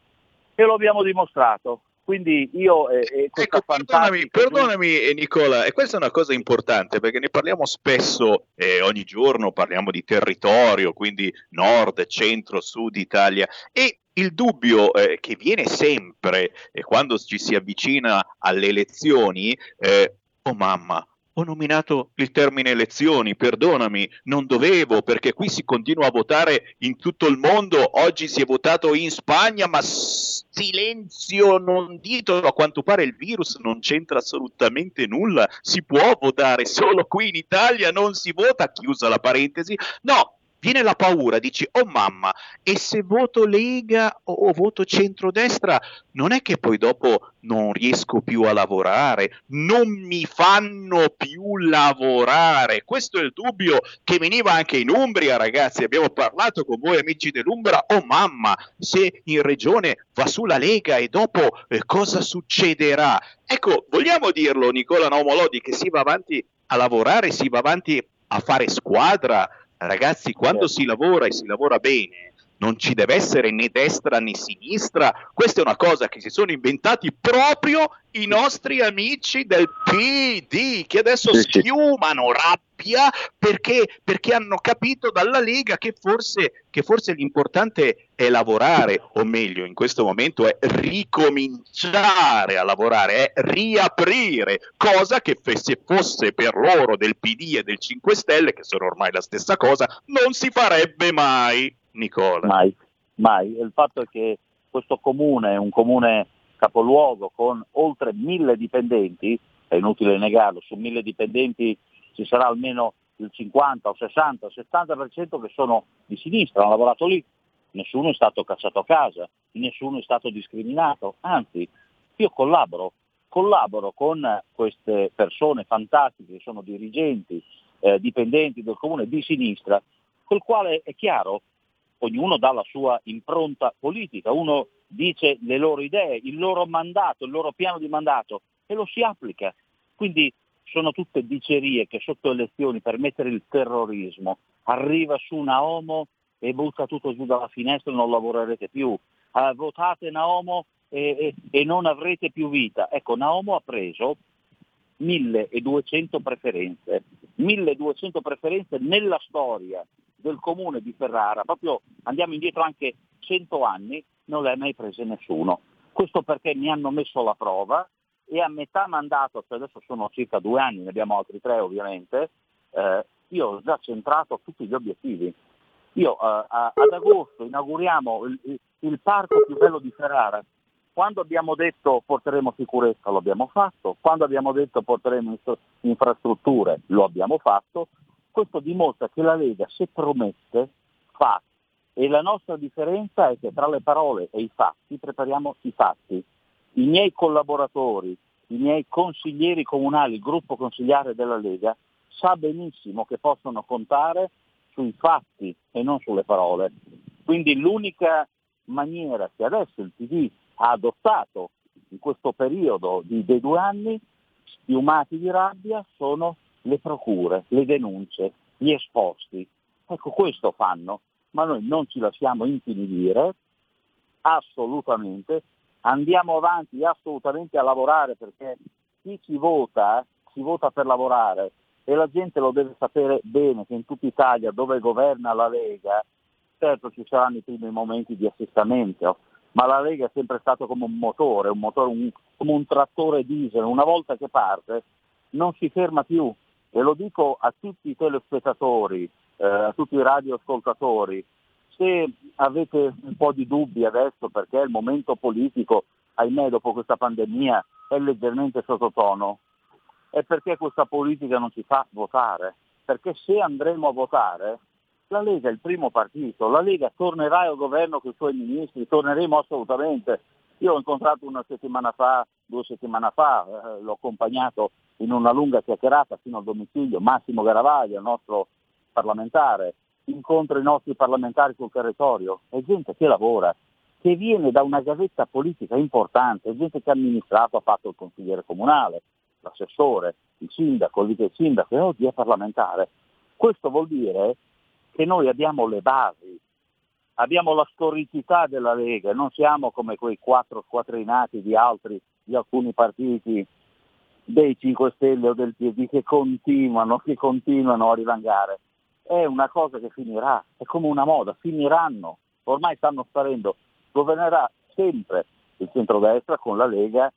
E lo abbiamo dimostrato. Quindi io e, e ecco, perdonami, perdonami eh, Nicola, e questa è una cosa importante perché ne parliamo spesso, eh, ogni giorno parliamo di territorio, quindi nord, centro, sud Italia e il dubbio eh, che viene sempre eh, quando ci si avvicina alle elezioni, eh, oh mamma, ho nominato il termine elezioni, perdonami, non dovevo perché qui si continua a votare in tutto il mondo, oggi si è votato in Spagna, ma silenzio, non ditelo, a quanto pare il virus non c'entra assolutamente nulla, si può votare solo qui in Italia, non si vota, chiusa la parentesi, no, viene la paura, dici, oh mamma, e se voto Lega o, o voto centrodestra, non è che poi dopo non riesco più a lavorare, non mi fanno più lavorare. Questo è il dubbio che veniva anche in Umbria, ragazzi. Abbiamo parlato con voi amici dell'Umbra. Oh mamma, se in regione va sulla Lega e dopo eh, cosa succederà? Ecco, vogliamo dirlo, Nicola Naumolodi, che si va avanti a lavorare, si va avanti a fare squadra Ragazzi, quando si lavora e si lavora bene, non ci deve essere né destra né sinistra. Questa è una cosa che si sono inventati proprio i nostri amici del PD, che adesso schiumano rabbia perché, perché, hanno capito dalla Lega che forse, che forse l'importante è lavorare, o meglio, in questo momento è ricominciare a lavorare, è riaprire, cosa che se fosse per loro del PD e del 5 Stelle, che sono ormai la stessa cosa, non si farebbe mai. Nicola. Mai, mai. Il fatto è che questo comune è un comune capoluogo con oltre mille dipendenti, è inutile negarlo, su mille dipendenti ci sarà almeno il 50 o 60 o 70% che sono di sinistra, hanno lavorato lì, nessuno è stato cacciato a casa, nessuno è stato discriminato, anzi io collaboro collaboro con queste persone fantastiche che sono dirigenti, eh, dipendenti del comune di sinistra, col quale è chiaro, ognuno dà la sua impronta politica, uno dice le loro idee, il loro mandato, il loro piano di mandato e lo si applica. Quindi sono tutte dicerie che sotto elezioni per mettere il terrorismo arriva su Naomo e butta tutto giù dalla finestra e non lavorerete più. Uh, votate Naomo e, e, e non avrete più vita. Ecco, Naomo ha preso 1200 preferenze, 1200 preferenze nella storia del comune di Ferrara, proprio andiamo indietro anche 100 anni, non le ha mai prese nessuno. Questo perché mi hanno messo alla prova e a metà mandato, cioè adesso sono circa due anni, ne abbiamo altri tre ovviamente, eh, io ho già centrato tutti gli obiettivi. Io eh, ad agosto inauguriamo il, il parco più bello di Ferrara, quando abbiamo detto porteremo sicurezza lo abbiamo fatto, quando abbiamo detto porteremo infrastrutture lo abbiamo fatto, questo dimostra che la Lega se promette fa e la nostra differenza è che tra le parole e i fatti prepariamo i fatti. I miei collaboratori, i miei consiglieri comunali, il gruppo consigliare della Lega, sa benissimo che possono contare sui fatti e non sulle parole. Quindi l'unica maniera che adesso il PD ha adottato in questo periodo di, dei due anni, spiumati di rabbia, sono le procure, le denunce, gli esposti. Ecco, questo fanno, ma noi non ci lasciamo intimidire, assolutamente, andiamo avanti assolutamente a lavorare perché chi ci vota, si vota per lavorare e la gente lo deve sapere bene che in tutta Italia dove governa la Lega, certo ci saranno i primi momenti di assestamento, ma la Lega è sempre stato come un motore, un motore un, come un trattore diesel, una volta che parte non si ferma più. E lo dico a tutti i telespettatori, eh, a tutti i radioascoltatori, se avete un po' di dubbi adesso perché il momento politico, ahimè, dopo questa pandemia è leggermente sottotono, è perché questa politica non ci fa votare. Perché se andremo a votare la Lega è il primo partito, la Lega tornerà al governo con i suoi ministri, torneremo assolutamente. Io ho incontrato una settimana fa, due settimane fa, eh, l'ho accompagnato in una lunga chiacchierata fino al domicilio Massimo Garavaglia, il nostro parlamentare, incontra i nostri parlamentari sul territorio, è gente che lavora, che viene da una gavetta politica importante, è gente che ha amministrato, ha fatto il consigliere comunale, l'assessore, il sindaco, il vice sindaco e oggi è parlamentare. Questo vuol dire che noi abbiamo le basi, abbiamo la storicità della Lega, non siamo come quei quattro squadrinati di altri, di alcuni partiti dei 5 Stelle o del PD che continuano, che continuano a rivangare. È una cosa che finirà, è come una moda, finiranno, ormai stanno sparendo, governerà sempre il centrodestra con la Lega,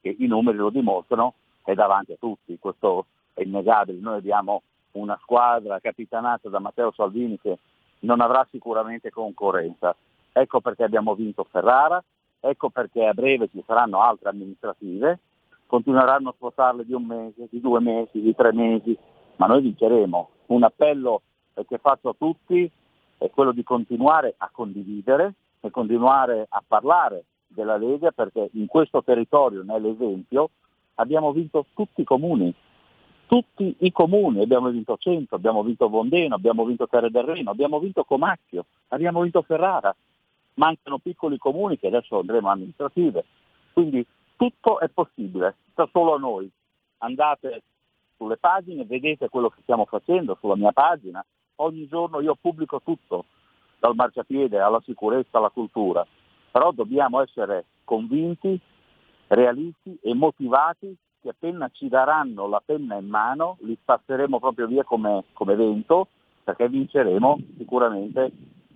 che i numeri lo dimostrano, è davanti a tutti, questo è innegabile, noi abbiamo una squadra capitanata da Matteo Salvini che non avrà sicuramente concorrenza. Ecco perché abbiamo vinto Ferrara, ecco perché a breve ci saranno altre amministrative, continueranno a spostarle di un mese, di due mesi, di tre mesi, ma noi vinceremo. Un appello che faccio a tutti è quello di continuare a condividere e continuare a parlare della Lega perché in questo territorio, nell'esempio, abbiamo vinto tutti i comuni, tutti i comuni, abbiamo vinto Centro, abbiamo vinto Vondeno, abbiamo vinto Terre del Reno, abbiamo vinto Comacchio, abbiamo vinto Ferrara, mancano piccoli comuni che adesso andremo amministrative, quindi tutto è possibile, sta solo a noi. Andate sulle pagine, vedete quello che stiamo facendo sulla mia pagina, ogni giorno io pubblico tutto, dal marciapiede alla sicurezza alla cultura, però dobbiamo essere convinti, realisti e motivati che appena ci daranno la penna in mano li passeremo proprio via come, come vento perché vinceremo sicuramente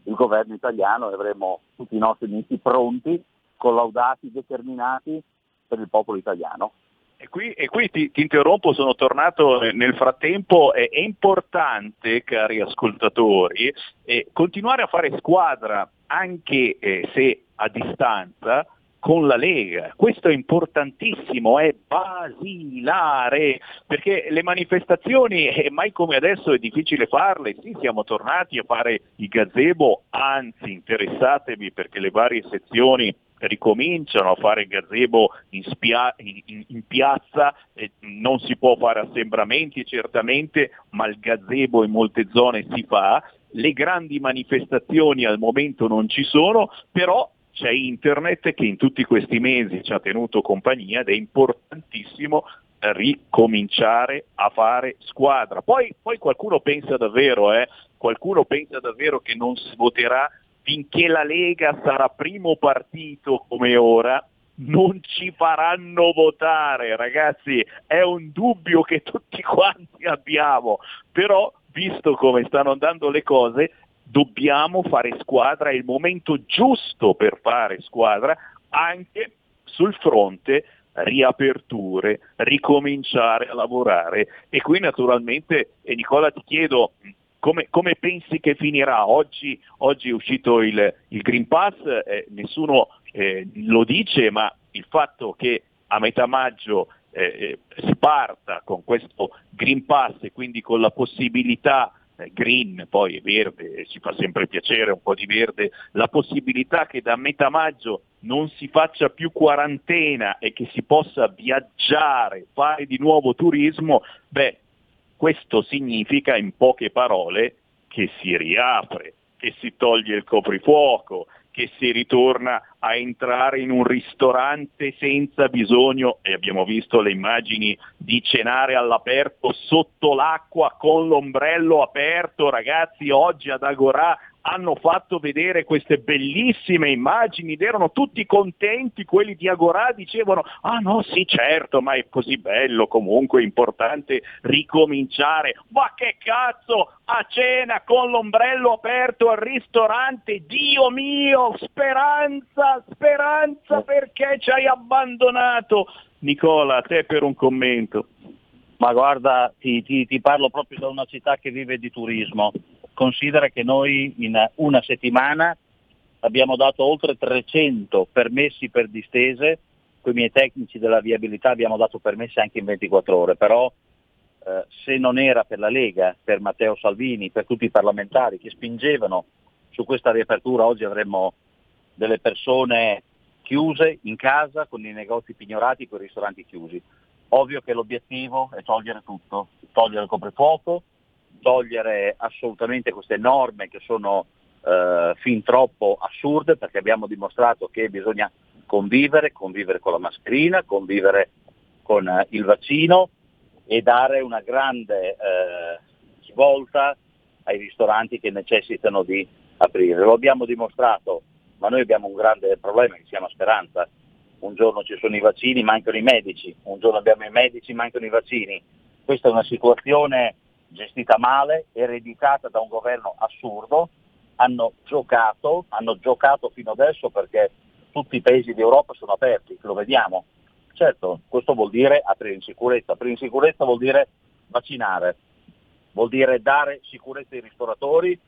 il governo italiano e avremo tutti i nostri ministri pronti, collaudati, determinati per il popolo italiano. E qui, e qui ti, ti, interrompo, sono tornato nel frattempo, è, importante, cari ascoltatori, eh, continuare a fare squadra anche eh, se a distanza, con la Lega. Questo è importantissimo, è basilare, perché le manifestazioni, eh, mai come adesso è difficile farle, sì siamo tornati a fare i gazebo, anzi interessatevi perché le varie sezioni ricominciano a fare gazebo in, spia- in, in, piazza, eh, non si può fare assembramenti certamente, ma il gazebo in molte zone si fa, le grandi manifestazioni al momento non ci sono, però c'è internet che in tutti questi mesi ci ha tenuto compagnia ed è importantissimo ricominciare a fare squadra. Poi, poi qualcuno pensa davvero, eh, qualcuno pensa davvero che non si voterà finché la Lega sarà primo partito come ora, non ci faranno votare, ragazzi, è un dubbio che tutti quanti abbiamo, però visto come stanno andando le cose, dobbiamo fare squadra, è il momento giusto per fare squadra anche sul fronte riaperture, ricominciare a lavorare. E qui naturalmente, e Nicola ti chiedo come, come pensi che finirà? Oggi, oggi è uscito il, il Green Pass, eh, nessuno eh, lo dice, ma il fatto che a metà maggio eh, eh si parta con questo Green Pass e quindi con la possibilità eh, green, poi verde, ci fa sempre piacere un po' di verde, la possibilità che da metà maggio non si faccia più quarantena e che si possa viaggiare, fare di nuovo turismo, beh, questo significa in poche parole che si riapre, che si toglie il coprifuoco, che si ritorna a entrare in un ristorante senza bisogno, e abbiamo visto le immagini di cenare all'aperto sotto l'acqua con l'ombrello aperto, ragazzi, oggi ad Agorà hanno fatto vedere queste bellissime immagini ed erano tutti contenti, quelli di Agorà dicevano ah no sì certo ma è così bello comunque è importante ricominciare, ma che cazzo a cena con l'ombrello aperto al ristorante, Dio mio, speranza, speranza perché ci hai abbandonato. Nicola, a te per un commento. Ma guarda, ti, ti, ti parlo proprio da una città che vive di turismo considera che noi in una settimana abbiamo dato oltre 300 permessi per distese, con i miei tecnici della viabilità abbiamo dato permessi anche in 24 ore, però eh, se non era per la Lega, per Matteo Salvini, per tutti i parlamentari che spingevano su questa riapertura, oggi avremmo delle persone chiuse in casa, con i negozi pignorati, con i ristoranti chiusi. Ovvio che l'obiettivo è togliere tutto, togliere il coprifuoco, togliere assolutamente queste norme che sono eh, fin troppo assurde perché abbiamo dimostrato che bisogna convivere, convivere con la mascherina, convivere con eh, il vaccino e dare una grande eh, svolta ai ristoranti che necessitano di aprire. Lo abbiamo dimostrato, ma noi abbiamo un grande problema che si chiama speranza. Un giorno ci sono i vaccini, mancano i medici, un giorno abbiamo i medici, mancano i vaccini. Questa è una situazione gestita male, ereditata da un governo assurdo, hanno giocato, hanno giocato fino adesso perché tutti i paesi d'Europa sono aperti, lo vediamo. Certo, questo vuol dire aprire in sicurezza, aprire in sicurezza vuol dire vaccinare, vuol dire dare sicurezza ai ristoratori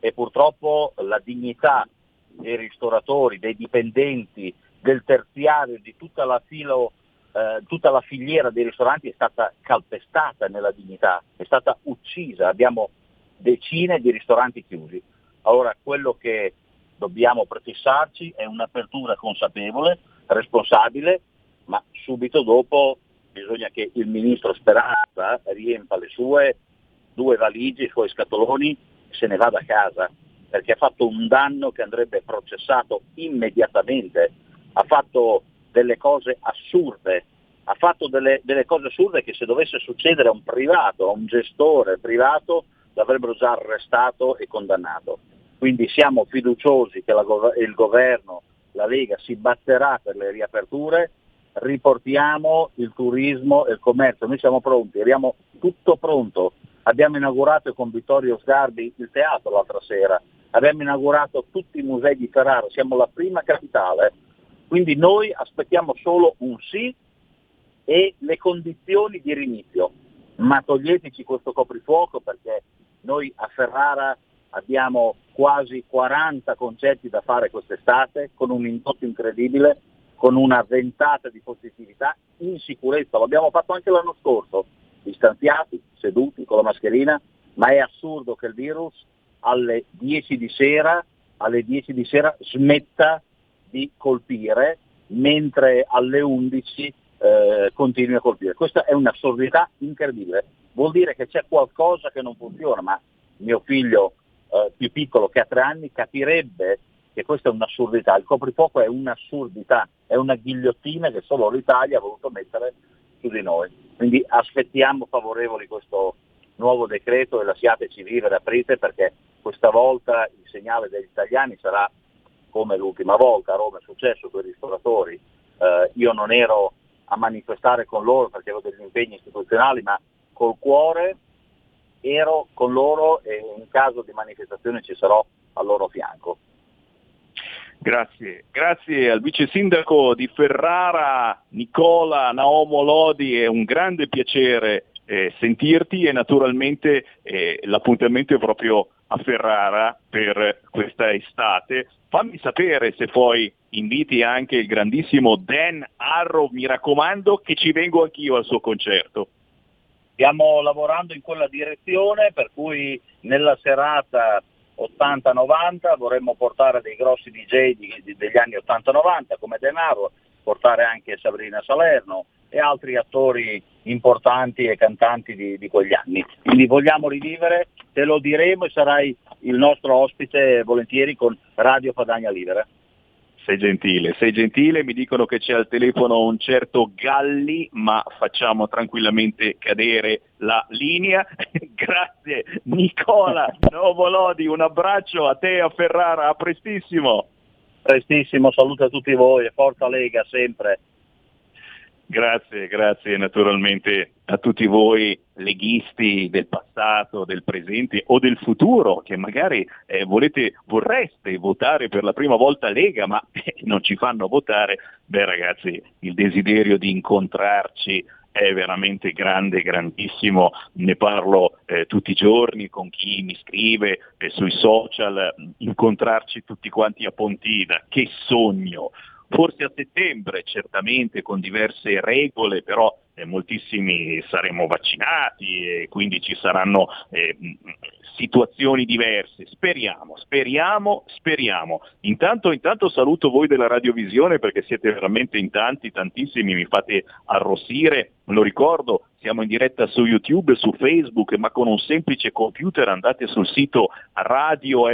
e purtroppo la dignità dei ristoratori, dei dipendenti, del terziario, di tutta la filo eh, tutta la filiera dei ristoranti è stata calpestata nella dignità, è stata uccisa, abbiamo decine di ristoranti chiusi. Allora quello che dobbiamo prefissarci è un'apertura consapevole, responsabile, ma subito dopo bisogna che il ministro Speranza riempa le sue due valigie, i suoi scatoloni e se ne vada a casa, perché ha fatto un danno che andrebbe processato immediatamente, ha fatto delle cose assurde, ha fatto delle, delle, cose assurde che se dovesse succedere a un privato, a un gestore privato, l'avrebbero già arrestato e condannato. Quindi siamo fiduciosi che la, il governo, la Lega si batterà per le riaperture, riportiamo il turismo e il commercio, noi siamo pronti, abbiamo tutto pronto. Abbiamo inaugurato con Vittorio Sgarbi il teatro l'altra sera, abbiamo inaugurato tutti i musei di Ferrara, siamo la prima capitale quindi noi aspettiamo solo un sì e le condizioni di rinizio, ma toglieteci questo coprifuoco perché noi a Ferrara abbiamo quasi 40 concerti da fare quest'estate con un indotto incredibile, con una ventata di positività in sicurezza, l'abbiamo fatto anche l'anno scorso, distanziati, seduti con la mascherina, ma è assurdo che il virus alle 10 di sera, alle 10 di sera smetta di colpire mentre alle 11 eh, continui a colpire. Questa è un'assurdità incredibile. Vuol dire che c'è qualcosa che non funziona, ma mio figlio eh, più piccolo che ha tre anni capirebbe che questa è un'assurdità. Il coprifuoco è un'assurdità, è una ghigliottina che solo l'Italia ha voluto mettere su di noi. Quindi aspettiamo favorevoli questo nuovo decreto e lasciateci vivere, aprite perché questa volta il segnale degli italiani sarà come l'ultima volta a Roma è successo con i ristoratori. Eh, io non ero a manifestare con loro perché avevo degli impegni istituzionali, ma col cuore ero con loro e in caso di manifestazione ci sarò al loro fianco. Grazie, grazie al vice sindaco di Ferrara, Nicola Naomo Lodi, è un grande piacere eh, sentirti e naturalmente eh, l'appuntamento è proprio a Ferrara per questa estate. Fammi sapere se poi inviti anche il grandissimo Dan Arrow, mi raccomando che ci vengo anch'io al suo concerto. Stiamo lavorando in quella direzione, per cui nella serata 80-90 vorremmo portare dei grossi DJ di, di, degli anni 80-90 come Denaro, portare anche Sabrina Salerno e altri attori importanti e cantanti di, di quegli anni. Quindi vogliamo rivivere, te lo diremo e sarai il nostro ospite volentieri con Radio Padagna Libera. Sei gentile, sei gentile, mi dicono che c'è al telefono un certo Galli, ma facciamo tranquillamente cadere la linea. Grazie Nicola Novolodi, un abbraccio a te a Ferrara, a prestissimo. Prestissimo, saluto a tutti voi e forza Lega sempre. Grazie, grazie naturalmente a tutti voi leghisti del passato, del presente o del futuro che magari eh, volete, vorreste votare per la prima volta Lega ma eh, non ci fanno votare. Beh ragazzi, il desiderio di incontrarci è veramente grande, grandissimo, ne parlo eh, tutti i giorni con chi mi scrive eh, sui social, incontrarci tutti quanti a Pontida, che sogno! Forse a settembre, certamente con diverse regole, però moltissimi saremo vaccinati e quindi ci saranno eh, situazioni diverse. Speriamo, speriamo, speriamo. Intanto, intanto saluto voi della radiovisione perché siete veramente in tanti, tantissimi, mi fate arrossire. Lo ricordo, siamo in diretta su YouTube, su Facebook, ma con un semplice computer andate sul sito radiorpl.it,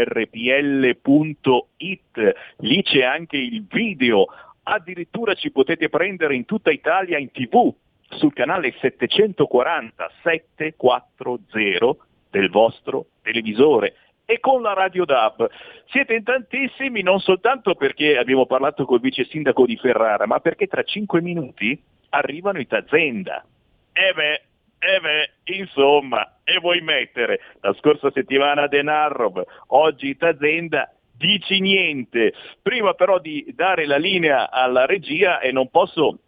lì c'è anche il video, addirittura ci potete prendere in tutta Italia in tv sul canale 740 740 del vostro televisore e con la Radio DAB. Siete in tantissimi non soltanto perché abbiamo parlato col vice sindaco di Ferrara, ma perché tra cinque minuti arrivano i Tazenda. E beh, e beh, insomma, e vuoi mettere la scorsa settimana Denarrob, oggi Tazenda, dici niente. Prima però di dare la linea alla regia e non posso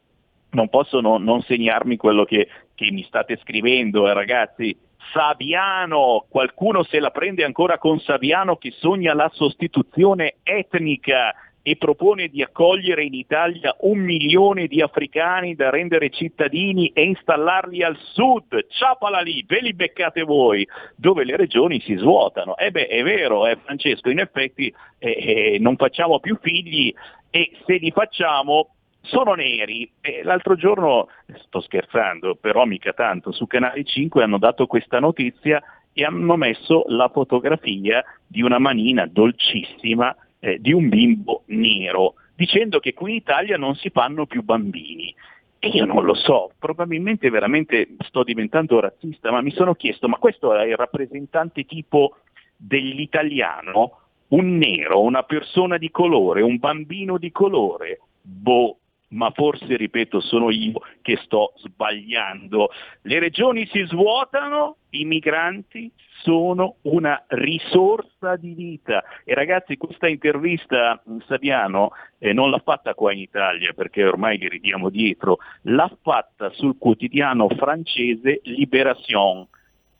non posso non, non segnarmi quello che, che, mi state scrivendo, eh, ragazzi. Saviano, qualcuno se la prende ancora con Saviano che sogna la sostituzione etnica e propone di accogliere in Italia un milione di africani da rendere cittadini e installarli al sud. Ciapala lì, ve li beccate voi, dove le regioni si svuotano. E eh beh, è vero, eh, Francesco, in effetti eh, eh, non facciamo più figli e se li facciamo sono neri. E l'altro giorno, sto scherzando, però mica tanto, su Canale 5 hanno dato questa notizia e hanno messo la fotografia di una manina dolcissima eh, di un bimbo nero, dicendo che qui in Italia non si fanno più bambini. E io non lo so, probabilmente veramente sto diventando razzista, ma mi sono chiesto, ma questo è il rappresentante tipo dell'italiano? Un nero, una persona di colore, un bambino di colore? Boh, ma forse, ripeto, sono io che sto sbagliando. Le regioni si svuotano, i migranti sono una risorsa di vita. E ragazzi, questa intervista Saviano eh, non l'ha fatta qua in Italia perché ormai li ridiamo dietro, l'ha fatta sul quotidiano francese Libération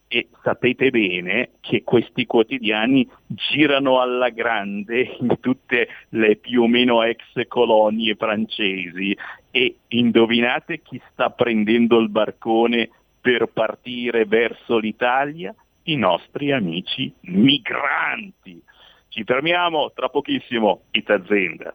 e sapete bene che questi quotidiani girano alla grande in tutte le più o meno ex colonie francesi e indovinate chi sta prendendo il barcone per partire verso l'Italia? I nostri amici migranti. Ci fermiamo tra pochissimo, Itazenda.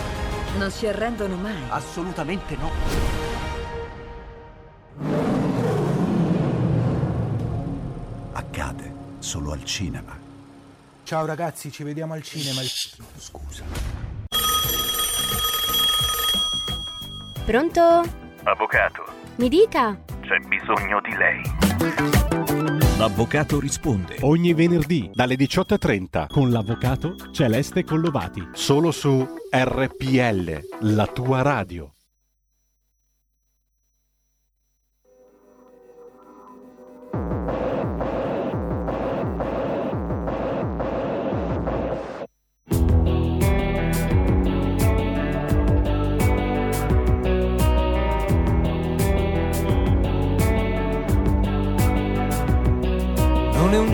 Non si arrendono mai. Assolutamente no. Accade solo al cinema. Ciao ragazzi, ci vediamo al cinema. Scusa. Pronto? Avvocato, Mi dica. c'è bisogno di lei. L'avvocato risponde ogni venerdì dalle 18.30 con l'avvocato Celeste Collovati. Solo su RPL, la tua radio.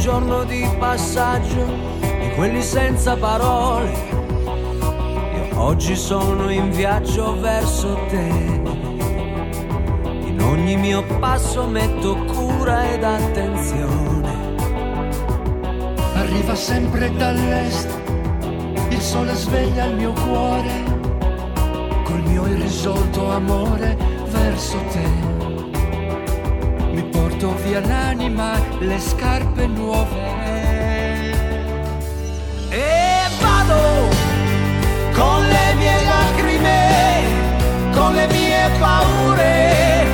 Giorno di passaggio, di quelli senza parole. Io oggi sono in viaggio verso te. In ogni mio passo metto cura ed attenzione. Arriva sempre dall'est, il sole sveglia il mio cuore, col mio irrisolto amore verso te. L'anima, le scarpe nuove. E vado con le mie lacrime, con le mie paure.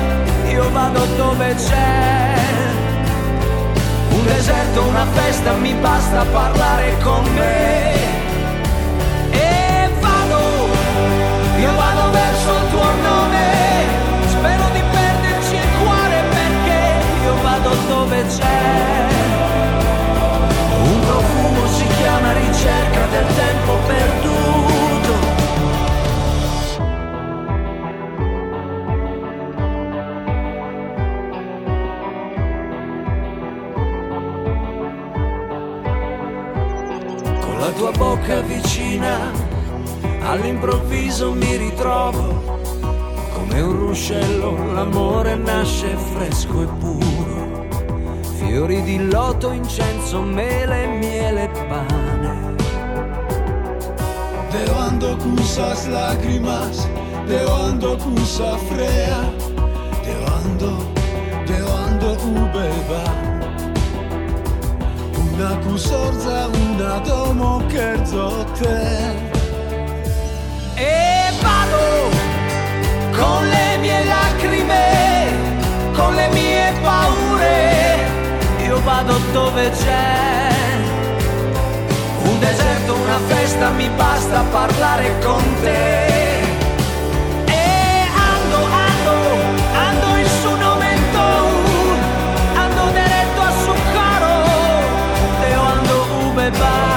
Io vado dove c'è un deserto, una festa, mi basta parlare con me. C'è. Un profumo si chiama ricerca del tempo perduto. Con la tua bocca vicina, all'improvviso mi ritrovo. Come un ruscello l'amore nasce fresco e puro. Fiori di loto, incenso, mele, miele pane. ando cusas lágrimas, de ando cusa frea, de ando, de ando ubeba. Una cusorza, una domo cherzo te. E vado con le mie lacrime, vado dove c'è un deserto, una festa, mi basta parlare con te. E ando, ando, ando in su momento, ando diretto a su caro, e ando ube bar.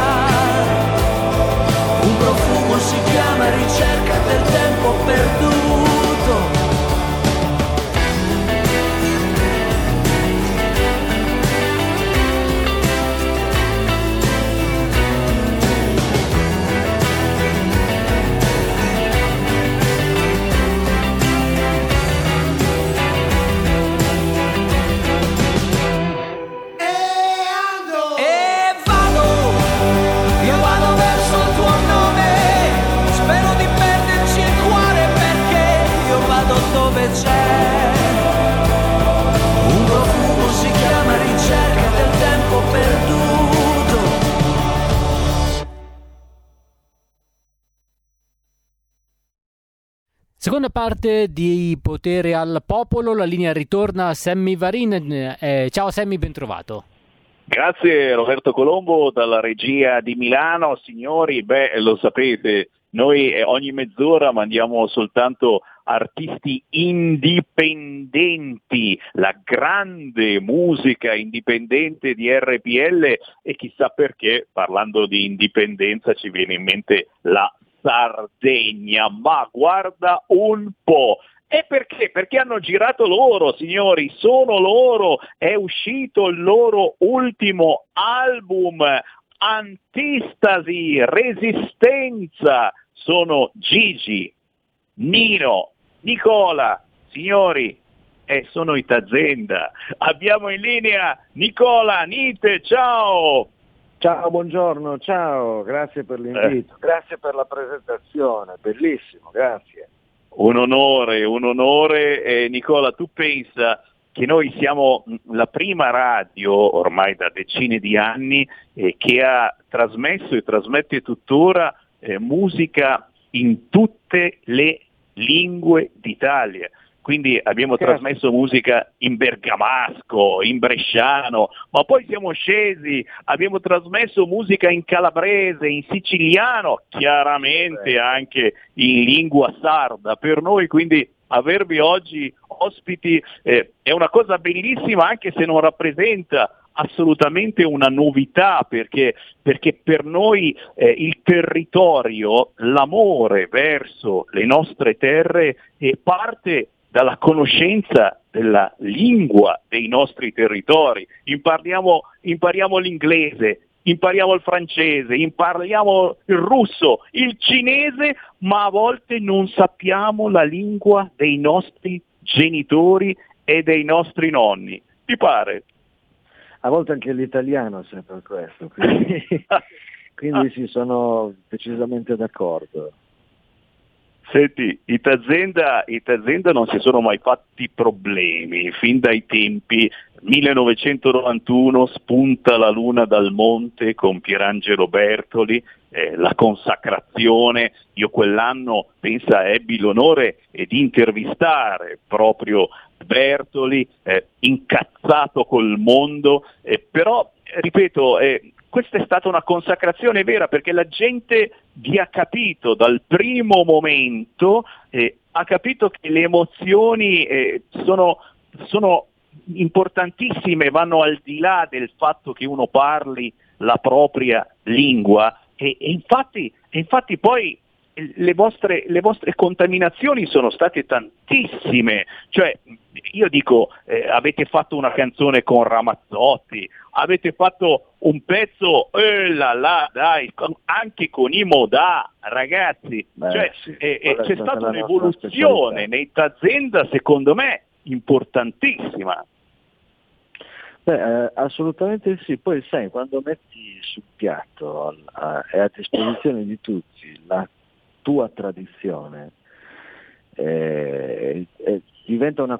Seconda parte di Potere al Popolo, la linea ritorna a Sammy Varin. Eh, ciao Sammy, ben trovato. Grazie Roberto Colombo dalla regia di Milano. Signori, beh, lo sapete, noi ogni mezz'ora mandiamo soltanto artisti indipendenti, la grande musica indipendente di RPL e chissà perché, parlando di indipendenza, ci viene in mente la Sardegna, ma guarda un po'. E perché? Perché hanno girato loro, signori, sono loro, è uscito il loro ultimo album, Antistasi, Resistenza, sono Gigi, Nino, Nicola, signori, e sono i Tazenda. Abbiamo in linea Nicola, Nite, ciao! Ciao, buongiorno, ciao, grazie per l'invito, Eh. grazie per la presentazione, bellissimo, grazie. Un onore, un onore. Eh, Nicola, tu pensa che noi siamo la prima radio, ormai da decine di anni, eh, che ha trasmesso e trasmette tuttora eh, musica in tutte le lingue d'Italia. Quindi abbiamo Certo. trasmesso musica in bergamasco, in bresciano, ma poi siamo scesi, abbiamo trasmesso musica in calabrese, in siciliano, chiaramente anche in lingua sarda. Per noi quindi avervi oggi ospiti eh, è una cosa bellissima anche se non rappresenta assolutamente una novità perché, perché per noi eh, il territorio, l'amore verso le nostre terre è parte dalla conoscenza della lingua dei nostri territori. Impariamo, impariamo l'inglese, impariamo il francese, impariamo il russo, il cinese, ma a volte non sappiamo la lingua dei nostri genitori e dei nostri nonni. Ti pare? A volte anche l'italiano è sempre questo, quindi, quindi sì, sono decisamente d'accordo. Senti, i Tazenda, i Tazenda non si sono mai fatti problemi, fin dai tempi. 1991 spunta la luna dal monte con Pierangelo Bertoli, eh, la consacrazione, io quell'anno pensa ebbi l'onore di intervistare proprio Bertoli, eh, incazzato col mondo, eh, però ripeto, eh, questa è stata una consacrazione vera perché la gente vi ha capito dal primo momento, eh, ha capito che le emozioni eh, sono, sono importantissime, vanno al di là del fatto che uno parli la propria lingua. E, e infatti, infatti poi le vostre, le vostre contaminazioni sono state tantissime, cioè io dico eh, avete fatto una canzone con Ramazzotti, avete fatto un pezzo, eh là là, dai, anche con i Modà, ragazzi, Beh, cioè, sì, eh, eh, c'è stata un'evoluzione Tazenda secondo me importantissima. Beh, eh, assolutamente sì, poi sai, quando metti sul piatto al- a- è a disposizione di tutti la tua tradizione, eh, eh, diventa, una,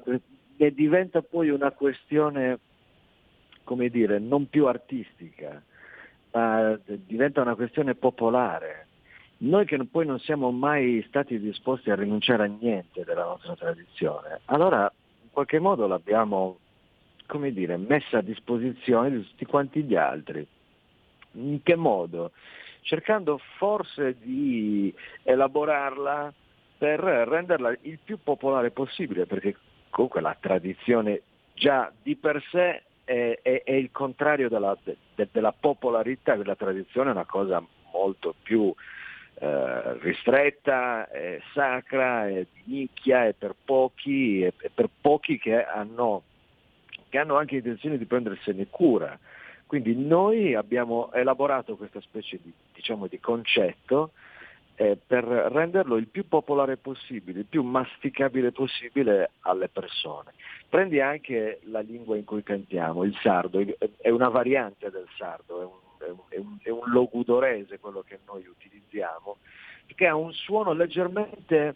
e diventa poi una questione, come dire, non più artistica, ma diventa una questione popolare. Noi che poi non siamo mai stati disposti a rinunciare a niente della nostra tradizione, allora in qualche modo l'abbiamo, come dire, messa a disposizione di tutti quanti gli altri. In che modo? Cercando forse di elaborarla per renderla il più popolare possibile, perché comunque la tradizione già di per sé è, è, è il contrario della, de, della, popolarità, la tradizione è una cosa molto più eh, ristretta, è sacra, è di nicchia, è per pochi, è, per pochi che hanno, che hanno anche intenzione di prendersene cura. Quindi noi abbiamo elaborato questa specie di, diciamo, di concetto eh, per renderlo il più popolare possibile, il più masticabile possibile alle persone. Prendi anche la lingua in cui cantiamo, il sardo, è una variante del sardo, è un, è un, è un logudorese quello che noi utilizziamo, che ha un suono leggermente,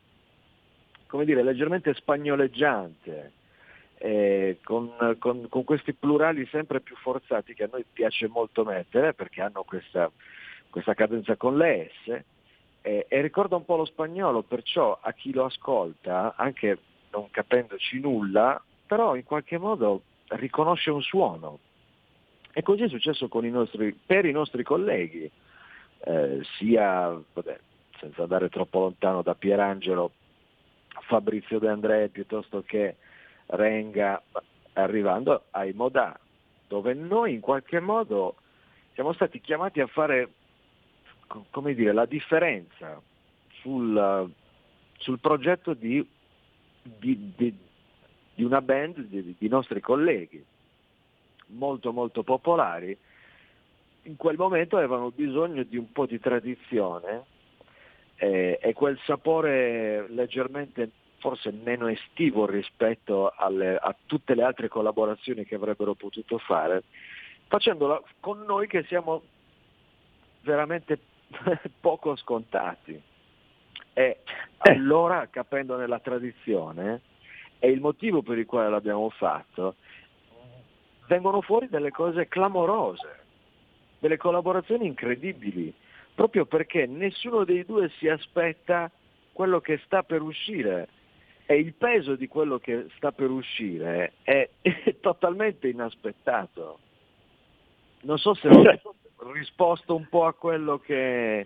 come dire, leggermente spagnoleggiante. Eh, con, con, con, questi plurali sempre più forzati che a noi piace molto mettere perché hanno questa, questa cadenza con le S eh, e ricorda un po' lo spagnolo, perciò a chi lo ascolta, anche non capendoci nulla, però in qualche modo riconosce un suono. E così è successo i nostri, per i nostri colleghi, eh, sia, vabbè, senza andare troppo lontano da Pierangelo, Fabrizio De André piuttosto che Renga, arrivando ai Modà, dove noi in qualche modo siamo stati chiamati a fare come dire, la differenza sul, sul progetto di, di, di, di, una band di, di nostri colleghi, molto molto popolari, in quel momento avevano bisogno di un po' di tradizione eh, e quel sapore leggermente forse meno estivo rispetto alle, a tutte le altre collaborazioni che avrebbero potuto fare, facendola con noi che siamo veramente poco scontati. E eh. allora, capendo nella tradizione, e il motivo per il quale l'abbiamo fatto, vengono fuori delle cose clamorose, delle collaborazioni incredibili, proprio perché nessuno dei due si aspetta quello che sta per uscire e il peso di quello che sta per uscire è, è totalmente inaspettato. Non so se ho risposto un po' a quello che...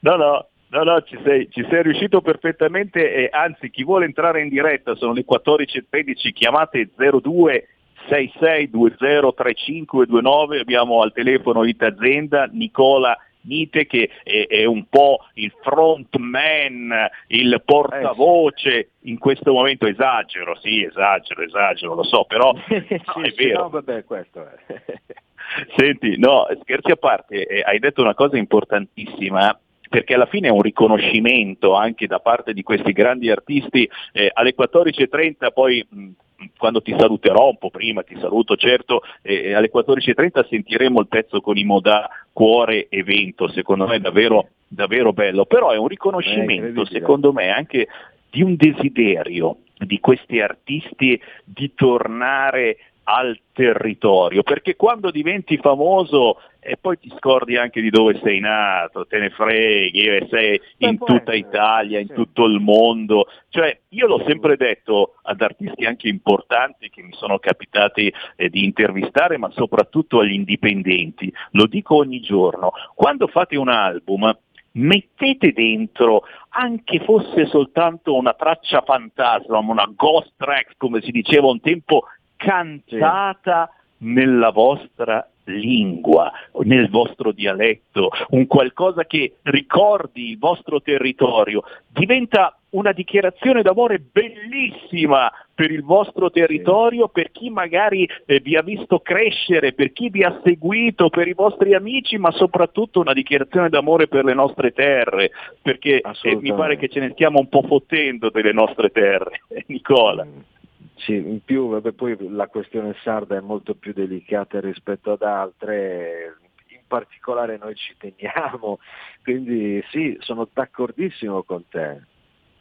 No, no, No, no, ci sei, ci sei, riuscito perfettamente e anzi chi vuole entrare in diretta sono le 14.13, chiamate 02 66203529, abbiamo al telefono Ita Azienda, Nicola Nite che è, è, un po' il frontman, il portavoce, in questo momento esagero, sì esagero, esagero, lo so, però no, è vero. No, vabbè, questo è. Senti, no, scherzi a parte, eh, hai detto una cosa importantissima perché alla fine è un riconoscimento anche da parte di questi grandi artisti. Eh, alle 14.30 poi mh, quando ti saluterò un po' prima, ti saluto certo, eh, alle 14.30 sentiremo il pezzo con i Moda Cuore e Vento, secondo me è davvero, davvero bello, però è un riconoscimento secondo me anche di un desiderio di questi artisti di tornare al territorio, perché quando diventi famoso e poi ti scordi anche di dove sei nato, te ne freghi, sei in tutta Italia, in tutto il mondo. Cioè, io l'ho sempre detto ad artisti anche importanti che mi sono capitati eh, di intervistare, ma soprattutto agli indipendenti, lo dico ogni giorno, quando fate un album mettete dentro anche fosse soltanto una traccia fantasma, una ghost track come si diceva un tempo, cantata nella vostra lingua, nel vostro dialetto, un qualcosa che ricordi il vostro territorio, diventa una dichiarazione d'amore bellissima per il vostro territorio, per chi magari eh, vi ha visto crescere, per chi vi ha seguito, per i vostri amici, ma soprattutto una dichiarazione d'amore per le nostre terre, perché eh, mi pare che ce ne stiamo un po' fottendo delle nostre terre, Nicola. Mm. Sì, in più vabbè, poi la questione sarda è molto più delicata rispetto ad altre, in particolare noi ci teniamo, quindi sì, sono d'accordissimo con te,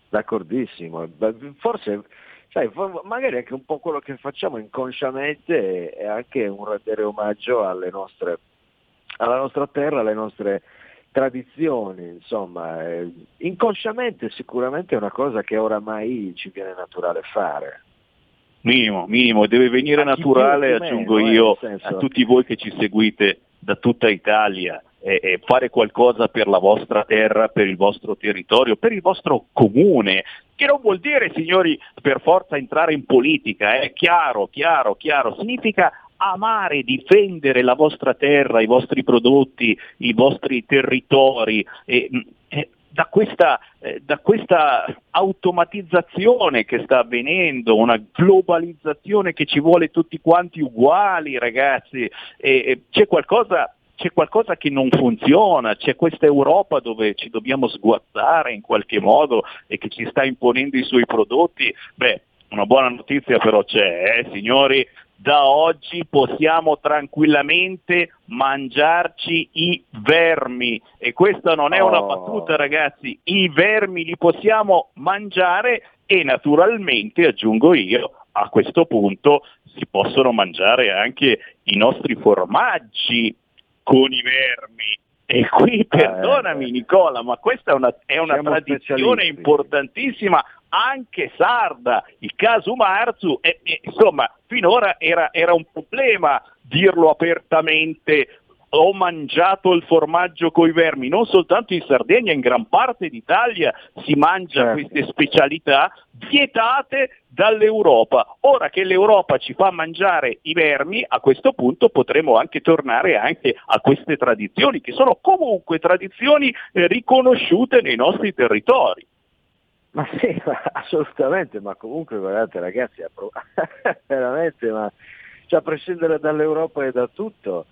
d'accordissimo. Forse, sai, magari anche un po' quello che facciamo inconsciamente è anche un rendere omaggio nostre, alla nostra terra, alle nostre tradizioni, insomma, eh, inconsciamente sicuramente è una cosa che oramai ci viene naturale fare. Minimo, minimo, deve venire naturale, aggiungo meno, eh, io, eh, a tutti voi che ci seguite da tutta Italia, e, e fare qualcosa per la vostra terra, per il vostro territorio, per il vostro comune, che non vuol dire, signori, per forza entrare in politica, è eh? chiaro, chiaro, chiaro, significa amare, difendere la vostra terra, i vostri prodotti, i vostri territori. E da, questa, eh, da questa automatizzazione che sta avvenendo, una globalizzazione che ci vuole tutti quanti uguali, ragazzi, e, c'è qualcosa c'è qualcosa che non funziona, c'è questa Europa dove ci dobbiamo sguazzare in qualche modo e che ci sta imponendo i suoi prodotti, beh, una buona notizia però c'è, eh, signori, da oggi possiamo tranquillamente mangiarci i vermi e questa non è una oh. battuta ragazzi, i vermi li possiamo mangiare e naturalmente, aggiungo io, a questo punto si possono mangiare anche i nostri formaggi con i vermi. E qui eh, perdonami Nicola, ma questa è una, è una tradizione importantissima anche sarda, il caso Marzu, e, e, insomma finora era, era un problema dirlo apertamente ho mangiato il formaggio coi vermi, non soltanto in Sardegna, in gran parte d'Italia si mangia certo. queste specialità vietate dall'Europa. Ora che l'Europa ci fa mangiare i vermi, a questo punto potremo anche tornare anche a queste tradizioni, che sono comunque tradizioni eh, riconosciute nei nostri territori. Ma sì, ma assolutamente, ma comunque guardate ragazzi, veramente, ma cioè, a prescindere dall'Europa e da tutto,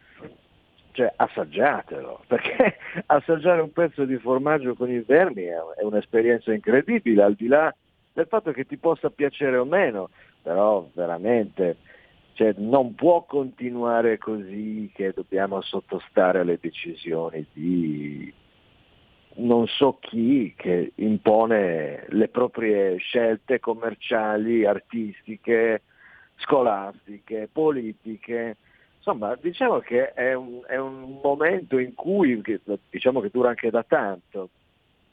cioè assaggiatelo, perché assaggiare un pezzo di formaggio con i vermi è, un'esperienza incredibile, al di là del fatto che ti possa piacere o meno, però veramente cioè, non può continuare così che dobbiamo sottostare alle decisioni di non so chi che impone le proprie scelte commerciali, artistiche, scolastiche, politiche. Insomma, diciamo che è un, è un momento in cui, diciamo che dura anche da tanto,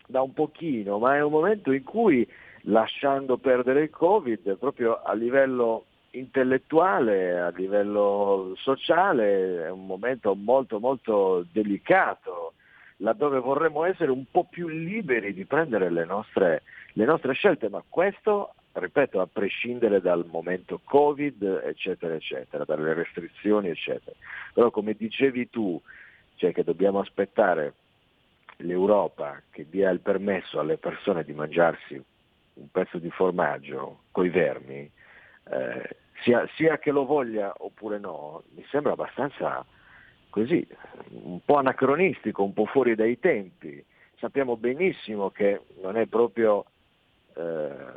da un pochino, ma è un momento in cui lasciando perdere il Covid, proprio a livello intellettuale, a livello sociale, è un momento molto molto delicato laddove vorremmo essere un po' più liberi di prendere le nostre, le nostre scelte, ma questo, ripeto, a prescindere dal momento Covid, eccetera, eccetera, dalle restrizioni, eccetera. Però come dicevi tu, cioè che dobbiamo aspettare l'Europa che dia il permesso alle persone di mangiarsi un pezzo di formaggio coi vermi, eh, sia, sia, che lo voglia oppure no, mi sembra abbastanza così, un po' anacronistico, un po' fuori dai tempi. Sappiamo benissimo che non è proprio eh,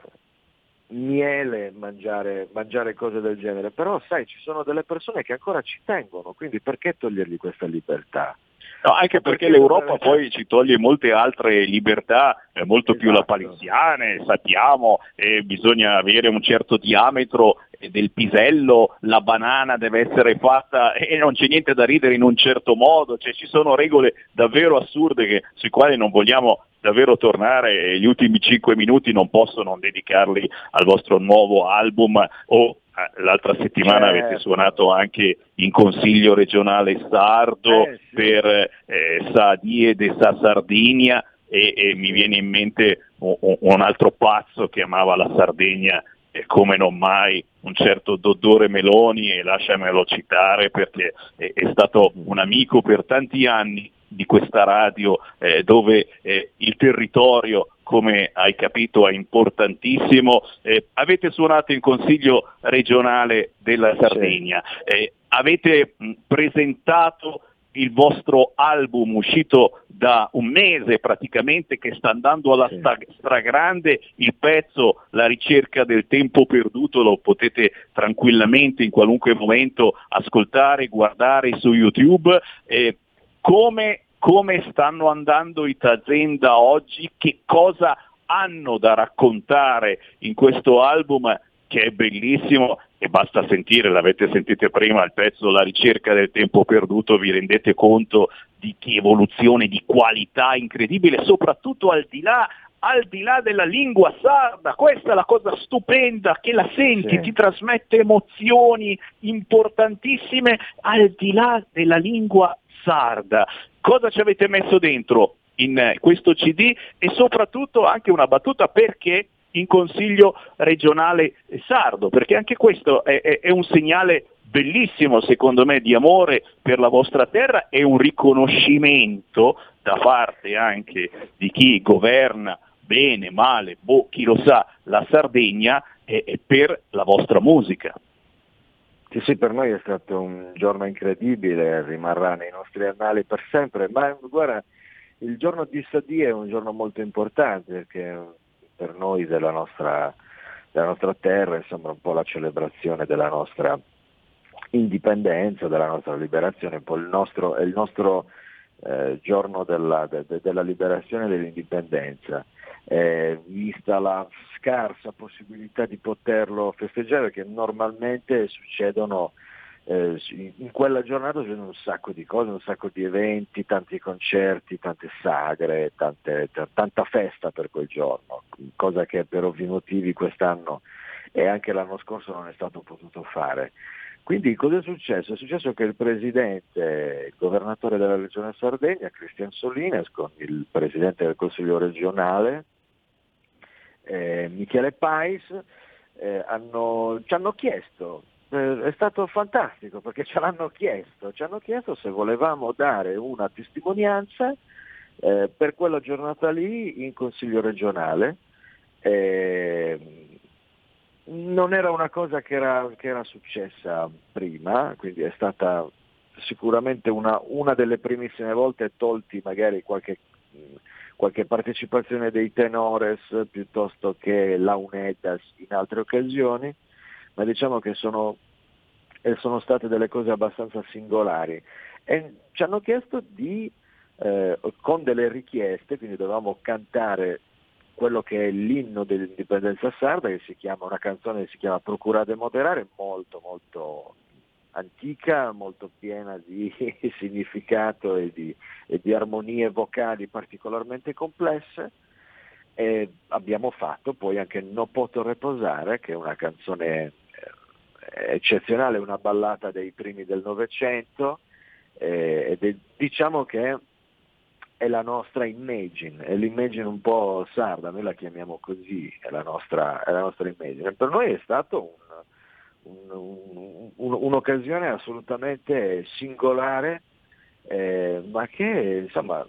miele mangiare, mangiare cose del genere, però sai, ci sono delle persone che ancora ci tengono, quindi perché togliergli questa libertà? No, anche perché, perché l'Europa poi ci toglie molte altre libertà, eh, molto esatto. più lapaliziane, sappiamo, eh, bisogna avere un certo diametro del pisello, la banana deve essere fatta e non c'è niente da ridere in un certo modo, cioè ci sono regole davvero assurde che, sui quali non vogliamo davvero tornare e gli ultimi cinque minuti non posso non dedicarli al vostro nuovo album o eh, l'altra settimana certo. avete suonato anche in consiglio regionale sardo eh, sì. per eh, Saadie de Sa Sardinia e, e, mi viene in mente un, un, altro pazzo che amava la Sardegna e come non mai un certo Doddore Meloni e lasciamelo citare perché è, è stato un amico per tanti anni di questa radio eh, dove eh, il territorio come hai capito è importantissimo. Eh, avete suonato in Consiglio regionale della Sardegna, eh, avete mh, presentato il vostro album uscito da un mese praticamente che sta andando alla stragrande, il pezzo La ricerca del tempo perduto lo potete tranquillamente in qualunque momento ascoltare, guardare su YouTube. Eh, come, come stanno andando i Tazenda oggi, che cosa hanno da raccontare in questo album che è bellissimo e basta sentire, l'avete sentito prima, il pezzo La ricerca del tempo perduto, vi rendete conto di che evoluzione di qualità incredibile, soprattutto al di là al di là della lingua sarda, questa è la cosa stupenda che la senti, sì. ti trasmette emozioni importantissime al di là della lingua sarda. Cosa ci avete messo dentro in questo CD e soprattutto anche una battuta perché in Consiglio regionale sardo, perché anche questo è, è, è un segnale bellissimo secondo me di amore per la vostra terra e un riconoscimento da parte anche di chi governa bene, male, boh, chi lo sa, la Sardegna è, è per la vostra musica. Sì, sì, per noi è stato un giorno incredibile, rimarrà nei nostri annali per sempre, ma guarda, il giorno di Sadì è un giorno molto importante perché per noi della nostra, della nostra terra sembra un po' la celebrazione della nostra indipendenza, della nostra liberazione, un po' il nostro, è il nostro eh, giorno della, de, de, della liberazione e dell'indipendenza. Eh, vista la scarsa possibilità di poterlo festeggiare, perché normalmente succedono eh, in quella giornata c'è un sacco di cose, un sacco di eventi, tanti concerti, tante sagre, tante, t- tanta festa per quel giorno, cosa che per ovvi motivi quest'anno e anche l'anno scorso non è stato potuto fare. Quindi cosa è successo? È successo che il presidente, il governatore della regione Sardegna, Cristian Solines, con il presidente del Consiglio regionale, eh, Michele Pais, eh, hanno, ci hanno chiesto eh, è stato fantastico perché ce l'hanno chiesto, ci hanno chiesto se volevamo dare una testimonianza eh, per quella giornata lì in Consiglio regionale. Eh, non era una cosa che era, che era, successa prima, quindi è stata sicuramente una, una delle primissime volte, tolti magari qualche, qualche, partecipazione dei tenores piuttosto che la UNEDAS in altre occasioni, ma diciamo che sono, sono state delle cose abbastanza singolari. E ci hanno chiesto di, eh, con delle richieste, quindi dovevamo cantare quello che è l'inno dell'indipendenza sarda, che si chiama, una canzone che si chiama Procurate Moderare, molto molto antica, molto piena di significato e di, e di armonie vocali particolarmente complesse. E abbiamo fatto poi anche No Poto Reposare, che è una canzone eccezionale, una ballata dei primi del Novecento, eh, ed è, diciamo che è la nostra imagine, è l'immagine un po' sarda, noi la chiamiamo così, è la nostra, è la nostra immagine. Per noi è stato un, un, un, un'occasione assolutamente singolare, eh, ma che insomma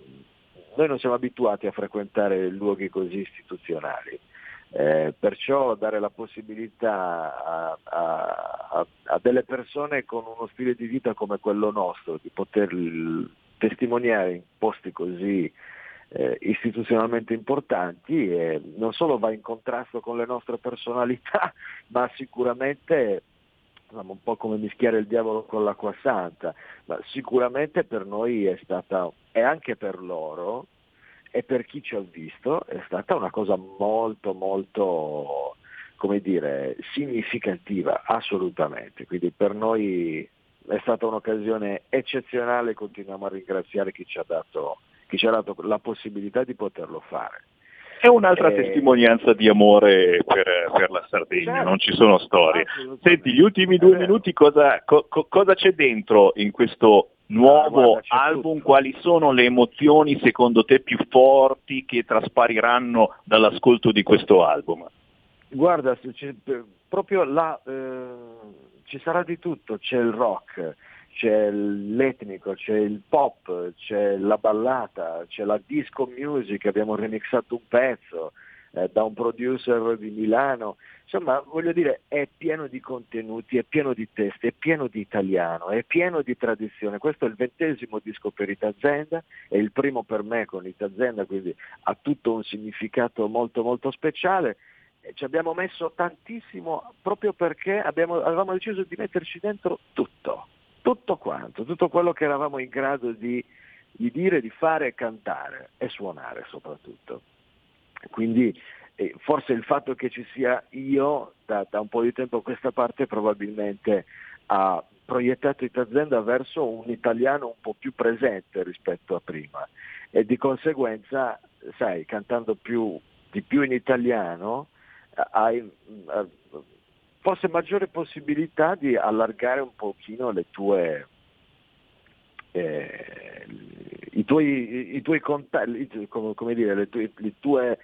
noi non siamo abituati a frequentare luoghi così istituzionali. Eh, perciò dare la possibilità a, a, a, delle persone con uno stile di vita come quello nostro di poter testimoniare in posti così eh, istituzionalmente importanti eh, non solo va in contrasto con le nostre personalità, ma sicuramente insomma, un po' come mischiare il diavolo con l'acqua santa, ma sicuramente per noi è stata, e anche per loro, e per chi ci ha visto è stata una cosa molto molto come dire, significativa, assolutamente. Quindi per noi è stata un'occasione eccezionale e continuiamo a ringraziare chi ci ha dato, chi ci ha dato la possibilità di poterlo fare. È un'altra eh, testimonianza di amore per, per la Sardegna, certo, non ci sono storie. Senti, gli ultimi due minuti cosa, co, cosa c'è dentro in questo nuovo ah, album, tutto. quali sono le emozioni secondo te più forti che traspariranno dall'ascolto di questo album? Guarda, proprio là eh, ci sarà di tutto, c'è il rock, c'è l'etnico, c'è il pop, c'è la ballata, c'è la disco music, abbiamo remixato un pezzo eh, da un producer di Milano, Insomma, voglio dire, è pieno di contenuti, è pieno di testi, è pieno di italiano, è pieno di tradizione. Questo è il ventesimo disco per Itazenda, è il primo per me con Itazenda, quindi ha tutto un significato molto molto speciale. E ci abbiamo messo tantissimo proprio perché abbiamo, avevamo deciso di metterci dentro tutto, tutto quanto, tutto quello che eravamo in grado di di dire, di fare cantare e suonare soprattutto. Quindi eh, forse il fatto che ci sia io da, da, un po' di tempo a questa parte probabilmente ha proiettato Itazenda verso un italiano un po' più presente rispetto a prima e di conseguenza, sai, cantando più, di più in italiano hai eh, forse maggiore possibilità di allargare un pochino le tue, eh, i tuoi, i tuoi contatti, come, come dire, le tue, le tue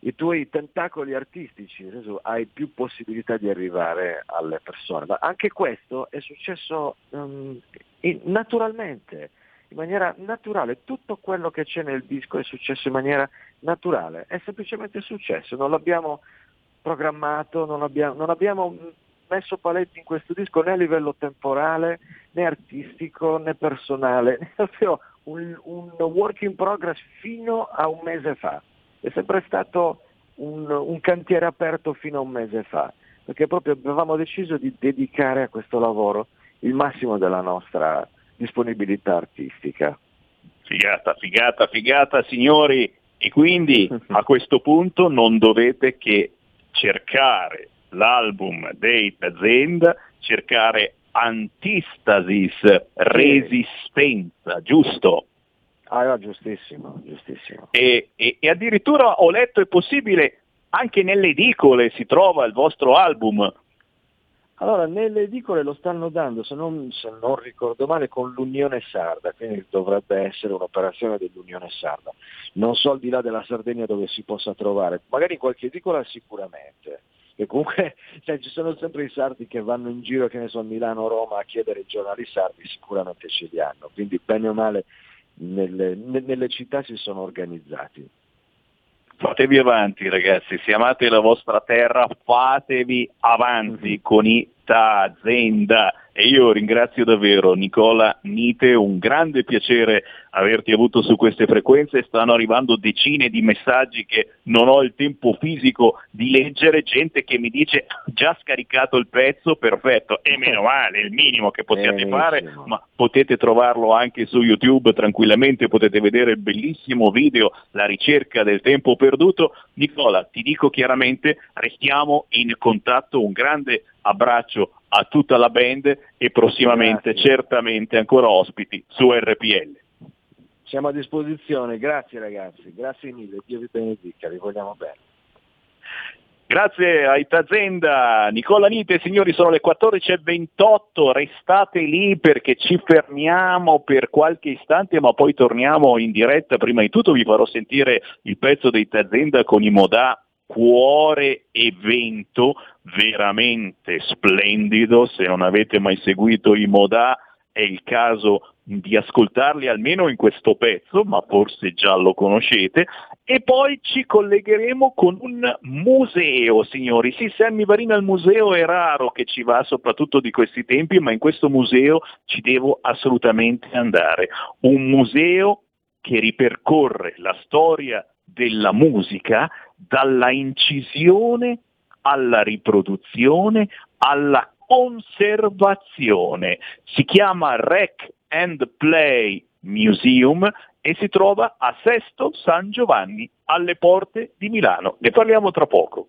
i tuoi tentacoli artistici, nel senso hai più possibilità di arrivare alle persone. Ma anche questo è successo um, in, naturalmente, in maniera naturale. Tutto quello che c'è nel disco è successo in maniera naturale, è semplicemente successo, non l'abbiamo programmato, non abbiamo, non abbiamo messo paletti in questo disco né a livello temporale, né artistico, né personale, è proprio un, un work in progress fino a un mese fa. È sempre stato un, un cantiere aperto fino a un mese fa, perché proprio avevamo deciso di dedicare a questo lavoro il massimo della nostra disponibilità artistica. Figata, figata, figata signori e quindi a questo punto non dovete che cercare l'album dei Tazenda, cercare Antistasis Resistenza, giusto? Ah, no, giustissimo, giustissimo. E, e, e, addirittura ho letto è possibile anche nelle edicole si trova il vostro album. Allora, nelle edicole lo stanno dando, se non, se non ricordo male, con l'Unione Sarda, quindi dovrebbe essere un'operazione dell'Unione Sarda. Non so al di là della Sardegna dove si possa trovare, magari in qualche edicola sicuramente. E comunque cioè, ci sono sempre i sardi che vanno in giro, che ne so, a Milano o Roma a chiedere i giornali sardi, sicuramente ce li hanno. Quindi bene o male nelle, nelle città si sono organizzati. Fatevi avanti ragazzi, se amate la vostra terra fatevi avanti mm-hmm. con i Tazenda e io ringrazio davvero Nicola Nite, un grande piacere averti avuto su queste frequenze, stanno arrivando decine di messaggi che non ho il tempo fisico di leggere, gente che mi dice già scaricato il pezzo, perfetto, e meno male, è il minimo che possiate fare, ma potete trovarlo anche su YouTube tranquillamente, potete vedere il bellissimo video, la ricerca del tempo perduto. Nicola, ti dico chiaramente, restiamo in contatto, un grande abbraccio a tutta la band e prossimamente grazie. certamente ancora ospiti su RPL. Siamo a disposizione, grazie ragazzi, grazie mille, Dio vi benedica, vi vogliamo bene. Grazie a Itazenda, Nicola Nite, signori sono le 14.28, restate lì perché ci fermiamo per qualche istante ma poi torniamo in diretta, prima di tutto vi farò sentire il pezzo di Itazenda con i Modà cuore evento veramente splendido, se non avete mai seguito i Modà è il caso di ascoltarli almeno in questo pezzo, ma forse già lo conoscete, e poi ci collegheremo con un museo, signori. Sì, Sammy Varina al museo è raro che ci va, soprattutto di questi tempi, ma in questo museo ci devo assolutamente andare. Un museo che ripercorre la storia della musica dalla incisione alla riproduzione alla conservazione. Si chiama Rec and Play Museum e si trova a Sesto San Giovanni alle porte di Milano. Ne parliamo tra poco.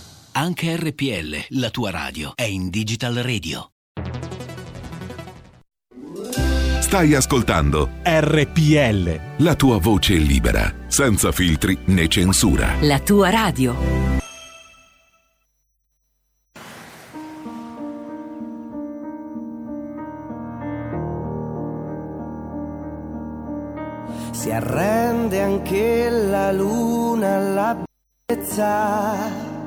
Anche RPL, la tua radio, è in Digital Radio. Stai ascoltando RPL. La tua voce libera, senza filtri né censura. La tua radio. Si arrende anche la luna alla bellezza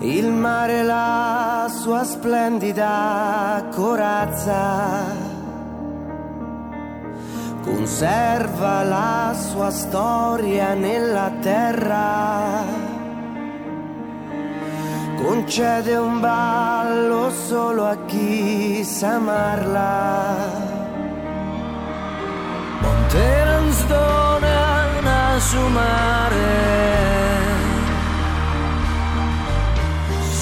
il mare la sua splendida corazza. Conserva la sua storia nella terra, concede un ballo solo a chi sa amarla. Monterans dona su mare,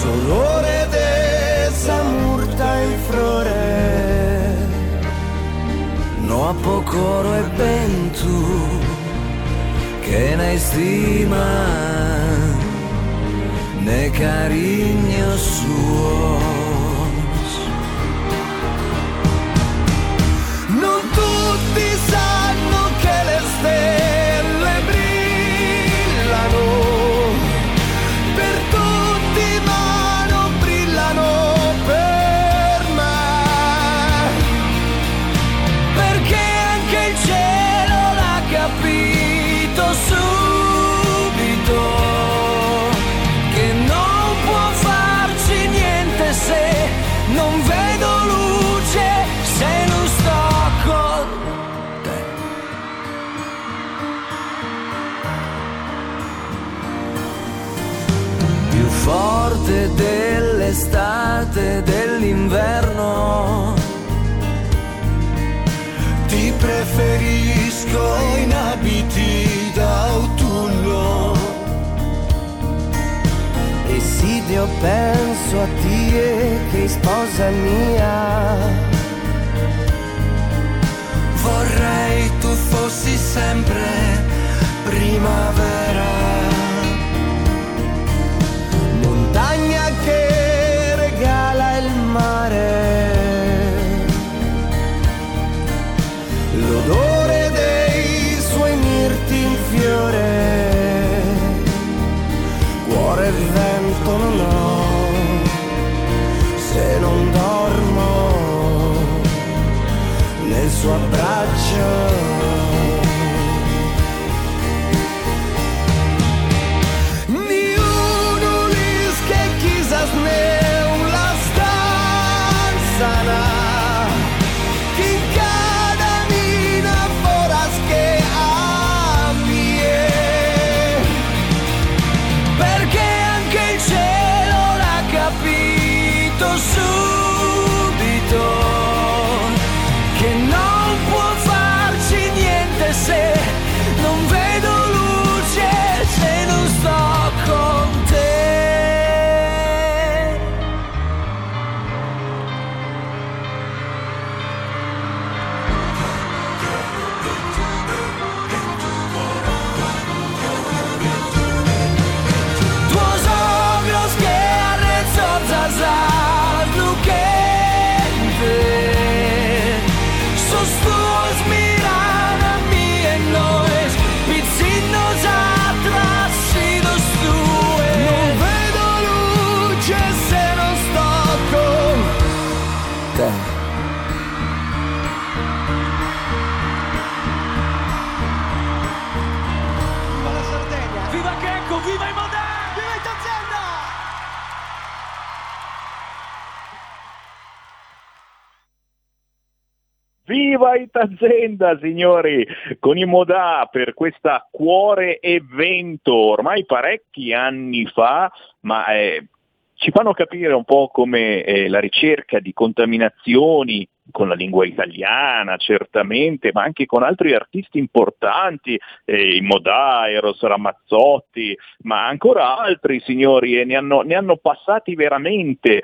solore de samurta in flore no a poco e ben tu che ne stima ne cariño suos. Non tutti sanno forte dell'estate e dell'inverno. Ti preferisco in abiti d'autunno. Esidio penso a te che sposa mia. Vorrei tu fossi sempre primavera Viva Itazenda, signori, con i Modà per questa Cuore Evento, ormai parecchi anni fa, ma eh, ci fanno capire un po' come eh, la ricerca di contaminazioni con la lingua italiana, certamente, ma anche con altri artisti importanti, eh, i Modà, Eros Ramazzotti, ma ancora altri signori, e ne hanno, ne hanno passati veramente.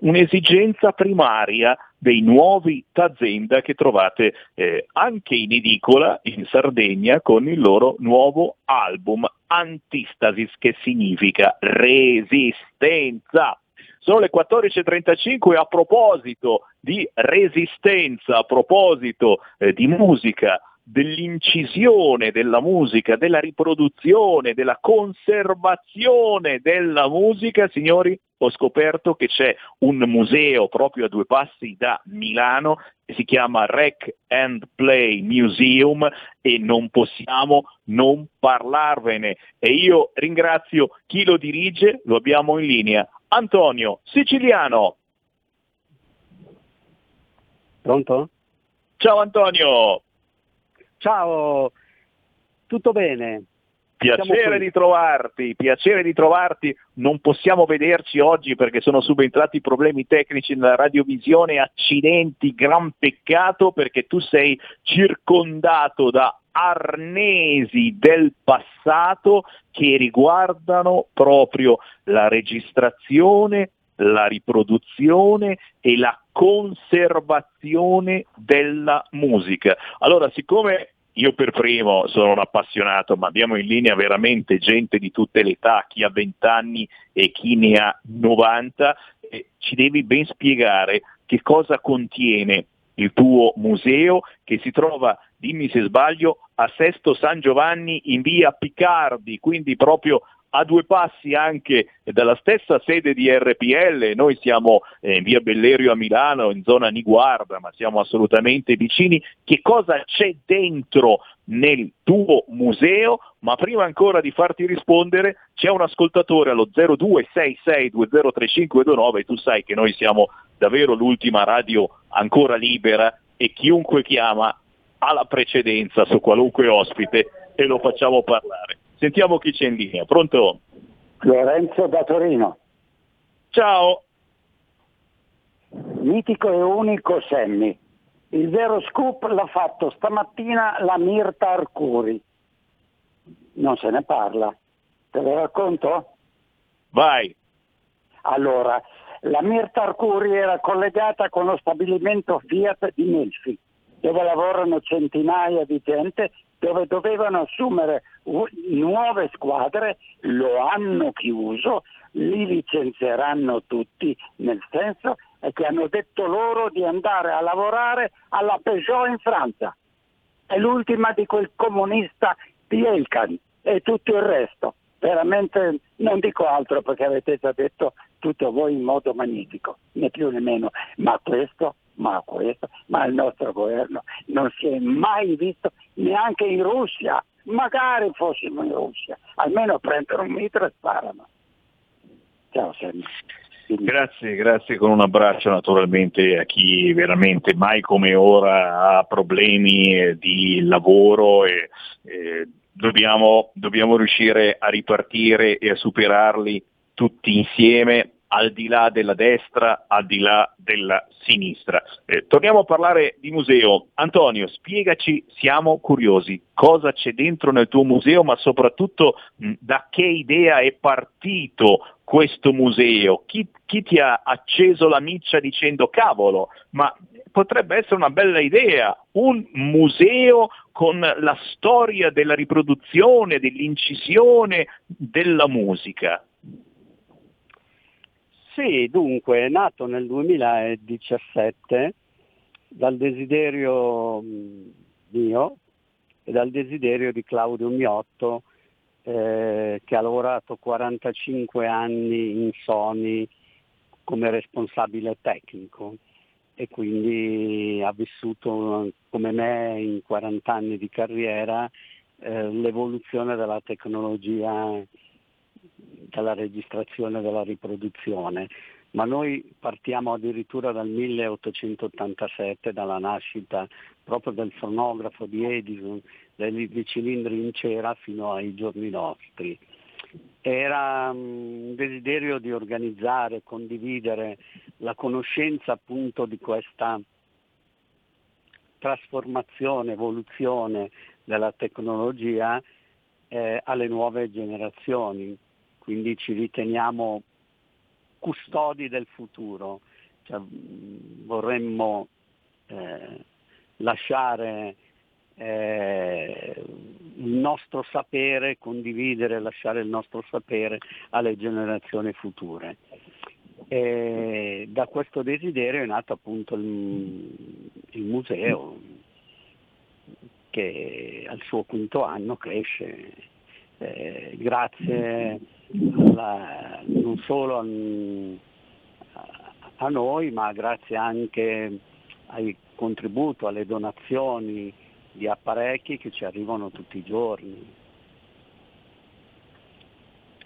Un'esigenza primaria dei nuovi Tazenda che trovate eh, anche in edicola in Sardegna con il loro nuovo album Antistasis che significa resistenza. Sono le 14.35 a proposito di resistenza, a proposito eh, di musica, dell'incisione della musica, della riproduzione, della conservazione della musica, signori, ho scoperto che c'è un museo proprio a due passi da Milano che si chiama Rec and Play Museum e non possiamo non parlarvene. E io ringrazio chi lo dirige, lo abbiamo in linea, Antonio Siciliano. Pronto? Ciao Antonio. Ciao, tutto bene? Piacere di trovarti, piacere di trovarti. Non possiamo vederci oggi perché sono subentrati problemi tecnici nella radiovisione, accidenti, gran peccato perché tu sei circondato da arnesi del passato che riguardano proprio la registrazione, la riproduzione e la conservazione della musica. Allora, siccome io per primo sono un appassionato, ma abbiamo in linea veramente gente di tutte le età, chi ha 20 anni e chi ne ha 90, eh, ci devi ben spiegare che cosa contiene il tuo museo che si trova, dimmi se sbaglio, a Sesto San Giovanni in via Picardi, quindi proprio a due passi anche dalla stessa sede di RPL, noi siamo eh, in via Bellerio a Milano, in zona Niguarda, ma siamo assolutamente vicini. Che cosa c'è dentro nel tuo museo? Ma prima ancora di farti rispondere, c'è un ascoltatore allo 0266203529, tu sai che noi siamo davvero l'ultima radio ancora libera e chiunque chiama ha la precedenza su qualunque ospite e lo facciamo parlare. Sentiamo chi c'è in linea. Pronto? Lorenzo da Torino. Ciao. Mitico e unico Semmi. Il vero scoop l'ha fatto stamattina la Mirta Arcuri. Non se ne parla. Te lo racconto? Vai. Allora, la Mirta Arcuri era collegata con lo stabilimento Fiat di Melfi, dove lavorano centinaia di gente dove dovevano assumere nuove squadre, lo hanno chiuso, li licenzieranno tutti, nel senso che hanno detto loro di andare a lavorare alla Peugeot in Francia. È l'ultima di quel comunista di Elkan e tutto il resto. Veramente non dico altro perché avete già detto tutto voi in modo magnifico, né più né meno, ma questo ma questo, ma il nostro governo non si è mai visto neanche in Russia, magari fossimo in Russia, almeno prendono un mitra e sparano. Ciao Sammy. Grazie, grazie. Con un abbraccio naturalmente a chi veramente mai come ora ha problemi di lavoro e, e dobbiamo, dobbiamo riuscire a ripartire e a superarli tutti insieme al di là della destra, al di là della sinistra. Eh, torniamo a parlare di museo. Antonio, spiegaci, siamo curiosi, cosa c'è dentro nel tuo museo, ma soprattutto mh, da che idea è partito questo museo? Chi, chi ti ha acceso la miccia dicendo cavolo, ma potrebbe essere una bella idea, un museo con la storia della riproduzione, dell'incisione della musica. Sì, dunque è nato nel 2017 dal desiderio mio e dal desiderio di Claudio Miotto eh, che ha lavorato 45 anni in Sony come responsabile tecnico e quindi ha vissuto come me in 40 anni di carriera eh, l'evoluzione della tecnologia dalla registrazione dalla riproduzione, ma noi partiamo addirittura dal 1887, dalla nascita proprio del fonografo di Edison, dei, dei cilindri in cera fino ai giorni nostri. Era mm, un desiderio di organizzare, condividere la conoscenza appunto di questa trasformazione, evoluzione della tecnologia eh, alle nuove generazioni quindi ci riteniamo custodi del futuro, cioè, vorremmo eh, lasciare eh, il nostro sapere, condividere, lasciare il nostro sapere alle generazioni future. E da questo desiderio è nato appunto il, il museo che al suo quinto anno cresce eh, grazie alla, non solo a, a, noi, ma grazie anche al contributo, alle donazioni di apparecchi che ci arrivano tutti i giorni.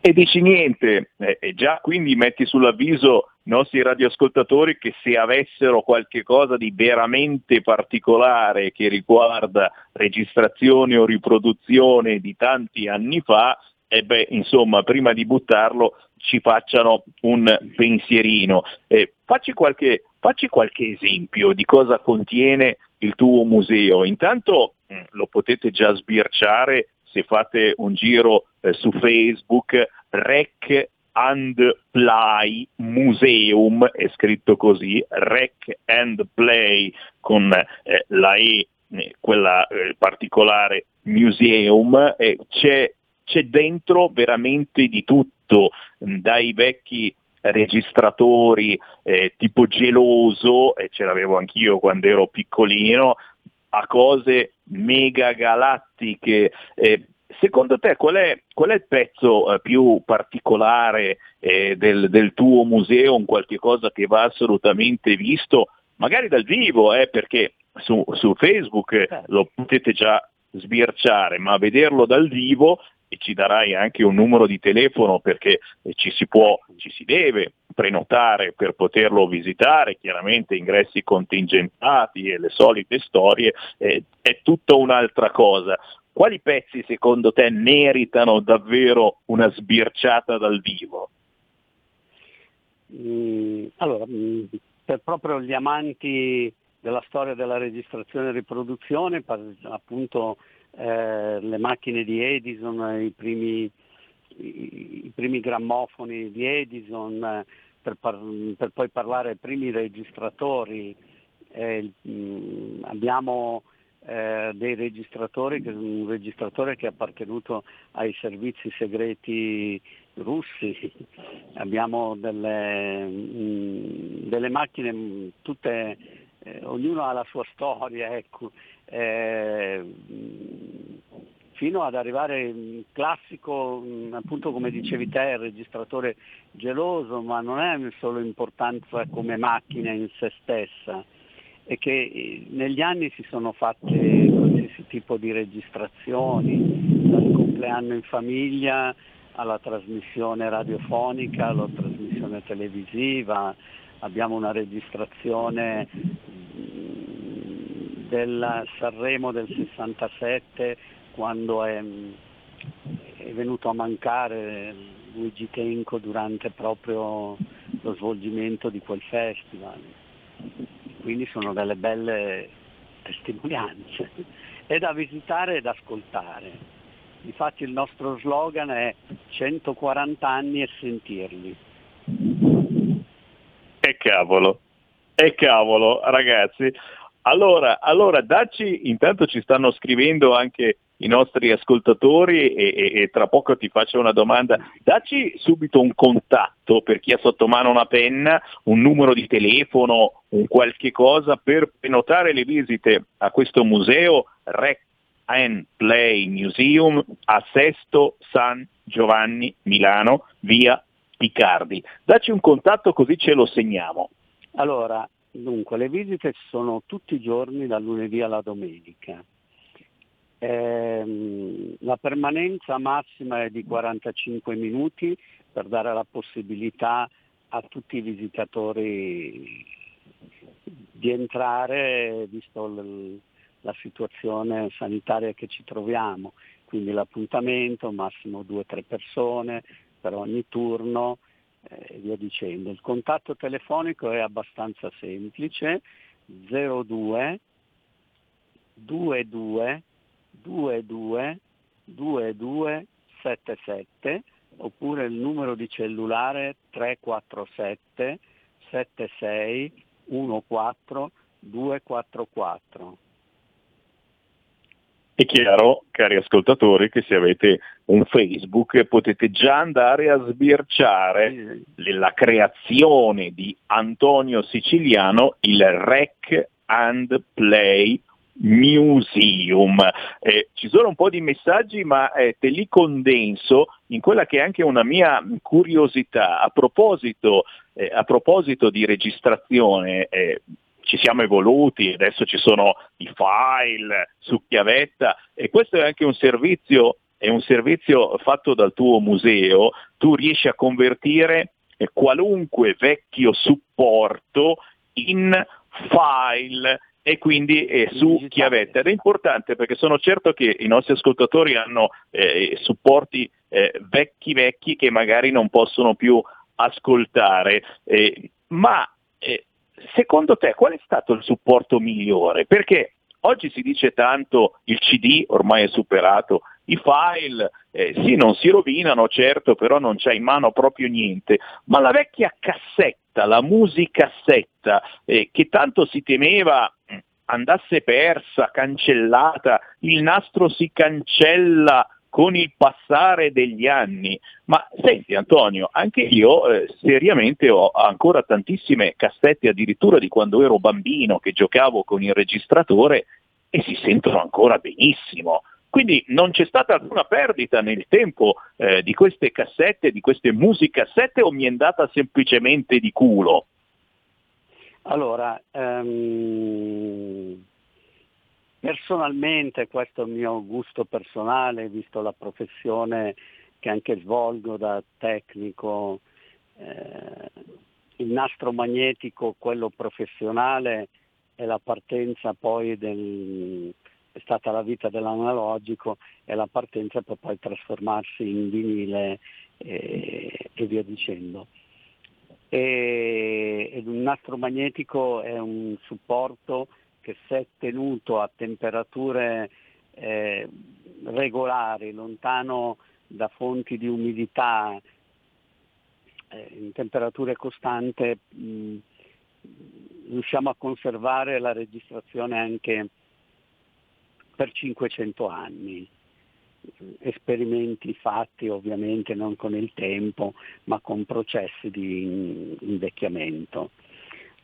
E dici niente, eh, e già quindi metti sull'avviso i nostri radioascoltatori che se avessero qualche cosa di veramente particolare che riguarda registrazione o riproduzione di tanti anni fa, e beh, insomma, prima di buttarlo ci facciano un pensierino. Eh, facci, qualche, facci qualche esempio di cosa contiene il tuo museo. Intanto mm, lo potete già sbirciare se fate un giro eh, su Facebook, Rec and Play Museum, è scritto così, Rec and Play con eh, la E, eh, quella eh, particolare Museum, c'è c'è dentro veramente di tutto, dai vecchi registratori eh, tipo geloso, e ce l'avevo anch'io quando ero piccolino, a cose mega galattiche. Eh, secondo te qual è, qual è il pezzo eh, più particolare eh, del, del, tuo museo, un qualche cosa che va assolutamente visto, magari dal vivo, eh, perché su, su Facebook certo. lo potete già sbirciare, ma vederlo dal vivo e ci darai anche un numero di telefono perché ci si può, ci si deve prenotare per poterlo visitare, chiaramente ingressi contingentati e le solite storie, eh, è tutta un'altra cosa. Quali pezzi secondo te meritano davvero una sbirciata dal vivo? Mm, allora, mm, per proprio gli amanti della storia della registrazione e riproduzione, appunto eh, le macchine di Edison, i primi, i, primi grammofoni di Edison, per, par- per, poi parlare ai primi registratori. Eh, mh, mm, abbiamo eh, dei registratori, un registratore che è appartenuto ai servizi segreti russi, abbiamo delle, mh, mm, delle macchine mm, tutte, eh, ognuno ha la sua storia, ecco eh, fino ad arrivare il classico, appunto come dicevi te, il registratore geloso, ma non è solo importanza come macchina in se stessa, è che eh, negli anni si sono fatte qualsiasi tipo di registrazioni, dal compleanno in famiglia alla trasmissione radiofonica, alla trasmissione televisiva, abbiamo una registrazione del Sanremo del 67 quando è, è venuto a mancare Luigi Tenco durante proprio lo svolgimento di quel festival. Quindi sono delle belle testimonianze. È da visitare e da ascoltare. Infatti il nostro slogan è 140 anni e sentirli. E cavolo, e cavolo, ragazzi, allora, allora dacci, intanto ci stanno scrivendo anche i nostri ascoltatori e, e, e, tra poco ti faccio una domanda. Dacci subito un contatto per chi ha sotto mano una penna, un numero di telefono, un qualche cosa per prenotare le visite a questo museo Rec and Play Museum a Sesto San Giovanni Milano, via Picardi. Dacci un contatto così ce lo segniamo. Allora, Dunque, le visite sono tutti i giorni, dal lunedì alla domenica. Ehm, la permanenza massima è di 45 minuti per dare la possibilità a tutti i visitatori di entrare, visto la situazione sanitaria che ci troviamo. Quindi l'appuntamento, massimo due o tre persone per ogni turno, e via dicendo. Il contatto telefonico è abbastanza semplice, 02 22 22 22 77 oppure il numero di cellulare 347 76 14 244. È chiaro, cari ascoltatori, che se avete un Facebook potete già andare a sbirciare la creazione di Antonio Siciliano, il Rec and Play Museum. Eh, ci sono un po' di messaggi, ma eh, te li condenso in quella che è anche una mia curiosità. A proposito, eh, a proposito di registrazione, eh, ci siamo evoluti, adesso ci sono i file su chiavetta e questo è anche un servizio, è un servizio fatto dal tuo museo, tu riesci a convertire qualunque vecchio supporto in file e quindi eh, su chiavetta. Ed è importante perché sono certo che i nostri ascoltatori hanno eh, supporti eh, vecchi vecchi che magari non possono più ascoltare. Eh, ma eh, secondo te qual è stato il supporto migliore? Perché oggi si dice tanto il CD ormai è superato, i file eh, sì non si rovinano certo, però non c'è in mano proprio niente, ma la vecchia cassetta, la musicassetta eh, che tanto si temeva andasse persa, cancellata, il nastro si cancella con il passare degli anni. Ma senti Antonio, anche io eh, seriamente ho ancora tantissime cassette addirittura di quando ero bambino che giocavo con il registratore e si sentono ancora benissimo. Quindi non c'è stata alcuna perdita nel tempo eh, di queste cassette, di queste musicassette o mi è andata semplicemente di culo? Allora, um, personalmente questo è il mio gusto personale, visto la professione che anche svolgo da tecnico, eh, il nastro magnetico, quello professionale, è la partenza poi del, è stata la vita dell'analogico e la partenza per poi trasformarsi in vinile e, e via dicendo. E, ed un nastro magnetico è un supporto che se tenuto a temperature eh, regolari, lontano da fonti di umidità, eh, in temperature costanti, mh, riusciamo a conservare la registrazione anche per 500 anni esperimenti fatti ovviamente non con il tempo, ma con processi di invecchiamento.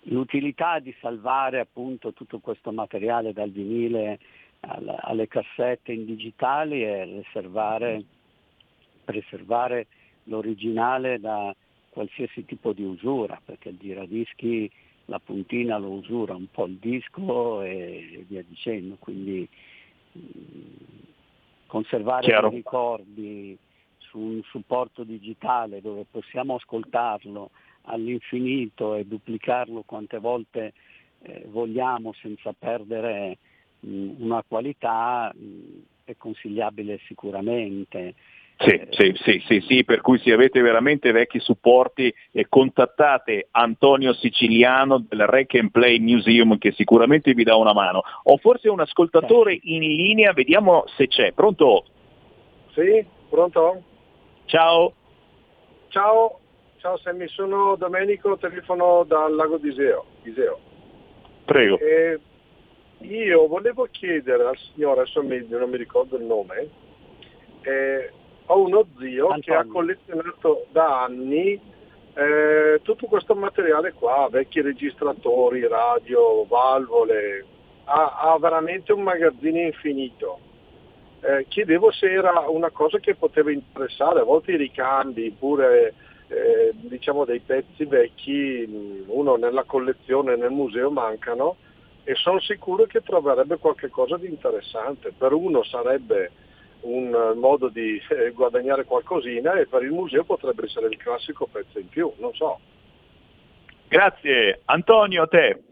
L'utilità di salvare appunto tutto questo materiale dal vinile alle cassette in digitali è riservare, preservare l'originale da qualsiasi tipo di usura, perché il giradischi la puntina lo usura un po' il disco e via dicendo, quindi conservare Chiaro. i ricordi su un supporto digitale dove possiamo ascoltarlo all'infinito e duplicarlo quante volte eh, vogliamo senza perdere mh, una qualità mh, è consigliabile sicuramente. Sì, eh, sì, sì, sì, sì, per cui se avete veramente vecchi supporti eh, contattate Antonio Siciliano del Rec and Play Museum che sicuramente vi dà una mano. Ho forse un ascoltatore in linea, vediamo se c'è. Pronto? Sì, pronto? Ciao. Ciao, ciao Sammy, sono Domenico, telefono dal lago di Iseo. Iseo. Prego. Eh, io volevo chiedere al signore, adesso non mi ricordo il nome, eh, ho uno zio Antonio. che ha collezionato da anni eh, tutto questo materiale qua, vecchi registratori, radio, valvole, ha, ha veramente un magazzino infinito. Eh, chiedevo se era una cosa che poteva interessare, a volte i ricambi, pure eh, diciamo dei pezzi vecchi, uno nella collezione, nel museo mancano e sono sicuro che troverebbe qualcosa di interessante. Per uno sarebbe un eh, modo di eh, guadagnare qualcosina e per il museo potrebbe essere il classico pezzo in più, non so. Grazie. Antonio, a te.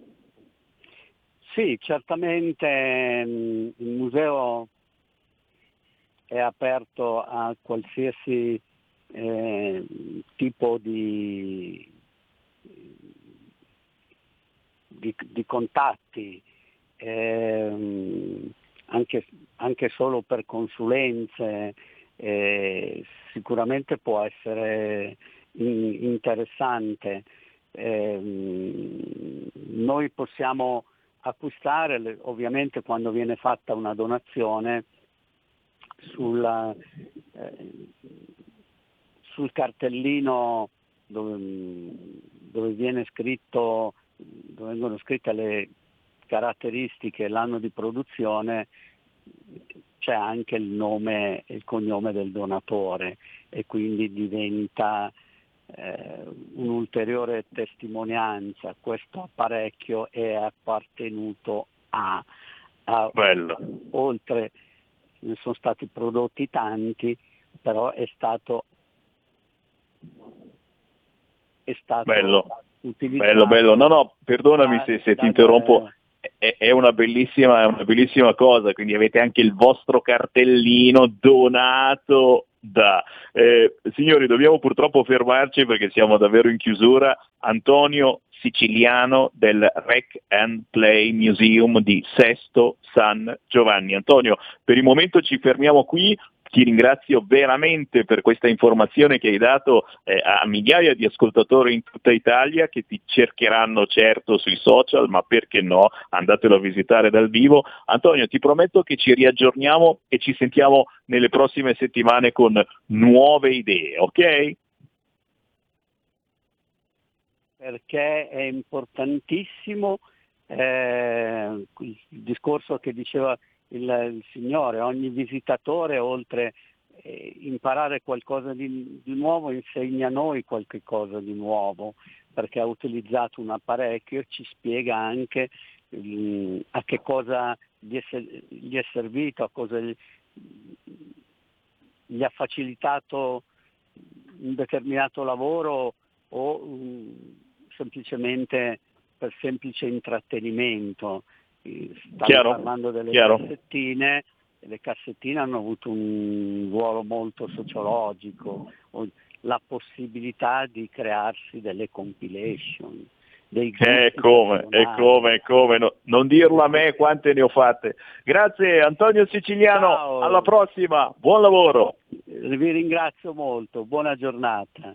Sì, certamente mm, il museo è aperto a qualsiasi eh, tipo di, di, di contatti. Eh, anche, anche solo per consulenze, eh, sicuramente può essere in, interessante. Eh, noi possiamo acquistare, ovviamente quando viene fatta una donazione, sulla, eh, sul cartellino dove, dove, viene scritto, dove vengono scritte le caratteristiche, l'anno di produzione, c'è anche il nome e il cognome del donatore e quindi diventa eh, un'ulteriore testimonianza. Questo apparecchio è appartenuto a, a oltre, ne sono stati prodotti tanti, però è stato, è stato bello. utilizzato. Bello, bello. No, no, perdonami se, se ti interrompo è, è, una bellissima, è una bellissima cosa, quindi avete anche il vostro cartellino donato da. Eh, signori, dobbiamo purtroppo fermarci perché siamo davvero in chiusura. Antonio Siciliano del Rec and Play Museum di Sesto San Giovanni. Antonio, per il momento ci fermiamo qui, ti ringrazio veramente per questa informazione che hai dato eh, a migliaia di ascoltatori in tutta Italia che ti cercheranno certo sui social, ma perché no? Andatelo a visitare dal vivo. Antonio, ti prometto che ci riaggiorniamo e ci sentiamo nelle prossime settimane con nuove idee, ok? Perché è importantissimo eh, il discorso che diceva il, il Signore, ogni visitatore oltre eh, imparare qualcosa di, di, nuovo insegna a noi qualche cosa di nuovo perché ha utilizzato un apparecchio e ci spiega anche mh, a che cosa gli è, gli è, servito, a cosa gli, gli ha facilitato un determinato lavoro o mh, semplicemente per semplice intrattenimento. Stavo chiaro, parlando delle chiaro. cassettine, le cassettine hanno avuto un ruolo molto sociologico, la possibilità di crearsi delle compilation. Dei è come, è come, è come, no, non dirlo a me quante ne ho fatte. Grazie Antonio Siciliano, Ciao. alla prossima, buon lavoro. Vi ringrazio molto, buona giornata.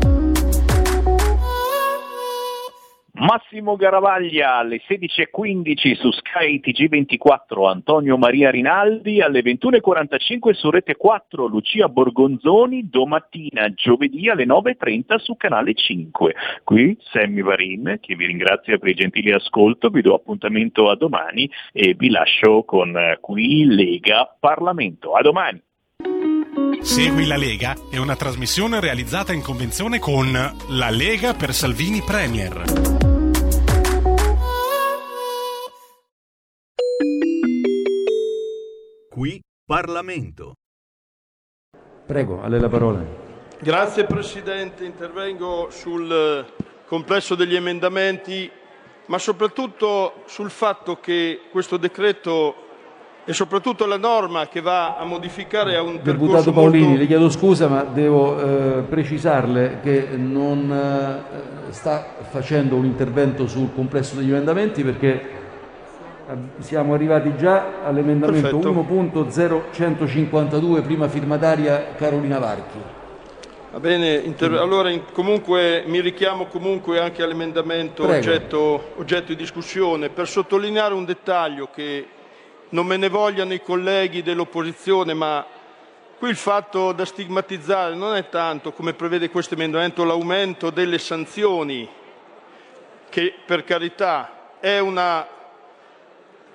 Massimo Garavaglia alle 16.15 su Sky TG24, Antonio Maria Rinaldi alle 21.45 su Rete 4, Lucia Borgonzoni domattina giovedì alle 9.30 su Canale 5. Qui Sammy Varin che vi ringrazia per il gentile ascolto, vi do appuntamento a domani e vi lascio con eh, qui Lega Parlamento. A domani! Segui la Lega è una trasmissione realizzata in convenzione con La Lega per Salvini Premier. Qui Parlamento. Prego, a lei la parola. Grazie Presidente, intervengo sul eh, complesso degli emendamenti, ma soprattutto sul fatto che questo decreto e soprattutto la norma che va a modificare a un Deputato Paolini, molto... le chiedo scusa, ma devo eh, precisarle che non eh, sta facendo un intervento sul complesso degli emendamenti perché siamo arrivati già all'emendamento 1.0152, prima firmataria Carolina Varchi. Va bene, inter- allora in- comunque mi richiamo comunque anche all'emendamento oggetto, oggetto di discussione per sottolineare un dettaglio che non me ne vogliano i colleghi dell'opposizione, ma qui il fatto da stigmatizzare non è tanto, come prevede questo emendamento, l'aumento delle sanzioni, che per carità è una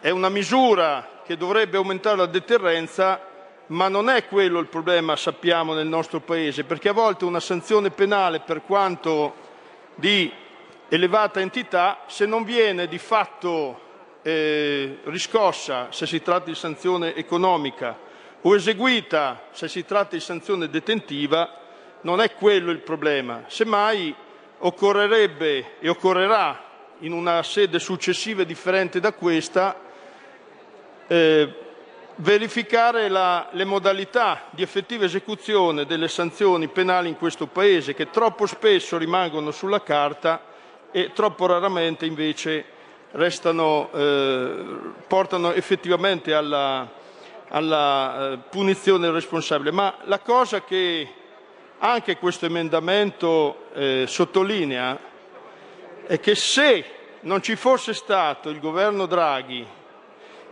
è una misura che dovrebbe aumentare la deterrenza, ma non è quello il problema, sappiamo, nel nostro Paese, perché a volte una sanzione penale, per quanto di elevata entità, se non viene di fatto eh, riscossa, se si tratta di sanzione economica, o eseguita, se si tratta di sanzione detentiva, non è quello il problema. Semmai occorrerebbe e occorrerà in una sede successiva differente da questa eh, verificare la, le modalità di effettiva esecuzione delle sanzioni penali in questo Paese che troppo spesso rimangono sulla carta e troppo raramente invece restano, eh, portano effettivamente alla, alla eh, punizione responsabile. Ma la cosa che anche questo emendamento eh, sottolinea è che se non ci fosse stato il governo Draghi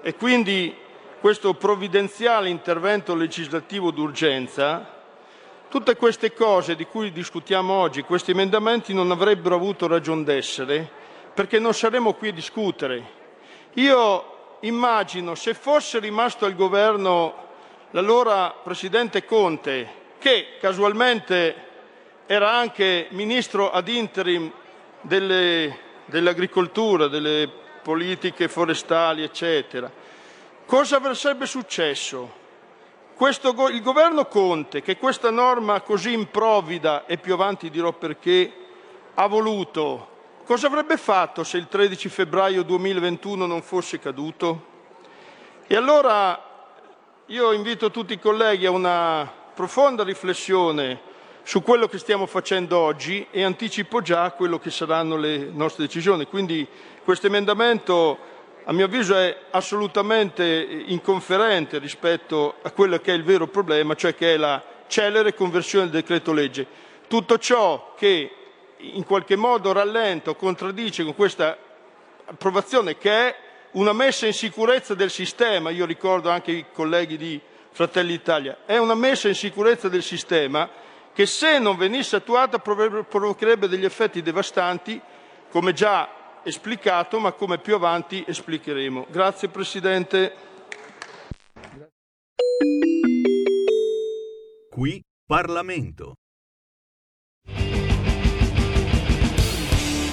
e quindi questo provvidenziale intervento legislativo d'urgenza, tutte queste cose di cui discutiamo oggi, questi emendamenti non avrebbero avuto ragione d'essere perché non saremmo qui a discutere. Io immagino se fosse rimasto al governo l'allora Presidente Conte, che casualmente era anche Ministro ad interim delle, dell'agricoltura, delle politiche forestali, eccetera, cosa sarebbe successo? Questo, il governo Conte, che questa norma così improvvida, e più avanti dirò perché, ha voluto, cosa avrebbe fatto se il 13 febbraio 2021 non fosse caduto? E allora io invito tutti i colleghi a una profonda riflessione su quello che stiamo facendo oggi e anticipo già quello che saranno le nostre decisioni. Quindi questo emendamento a mio avviso è assolutamente inconferente rispetto a quello che è il vero problema, cioè che è la celere conversione del decreto legge. Tutto ciò che in qualche modo rallenta o contraddice con questa approvazione che è una messa in sicurezza del sistema, io ricordo anche i colleghi di Fratelli d'Italia, è una messa in sicurezza del sistema che se non venisse attuata provocherebbe degli effetti devastanti, come già esplicato, ma come più avanti esplicheremo. Grazie Presidente. Qui Parlamento.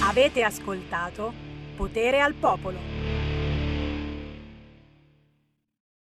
Avete ascoltato Potere al Popolo.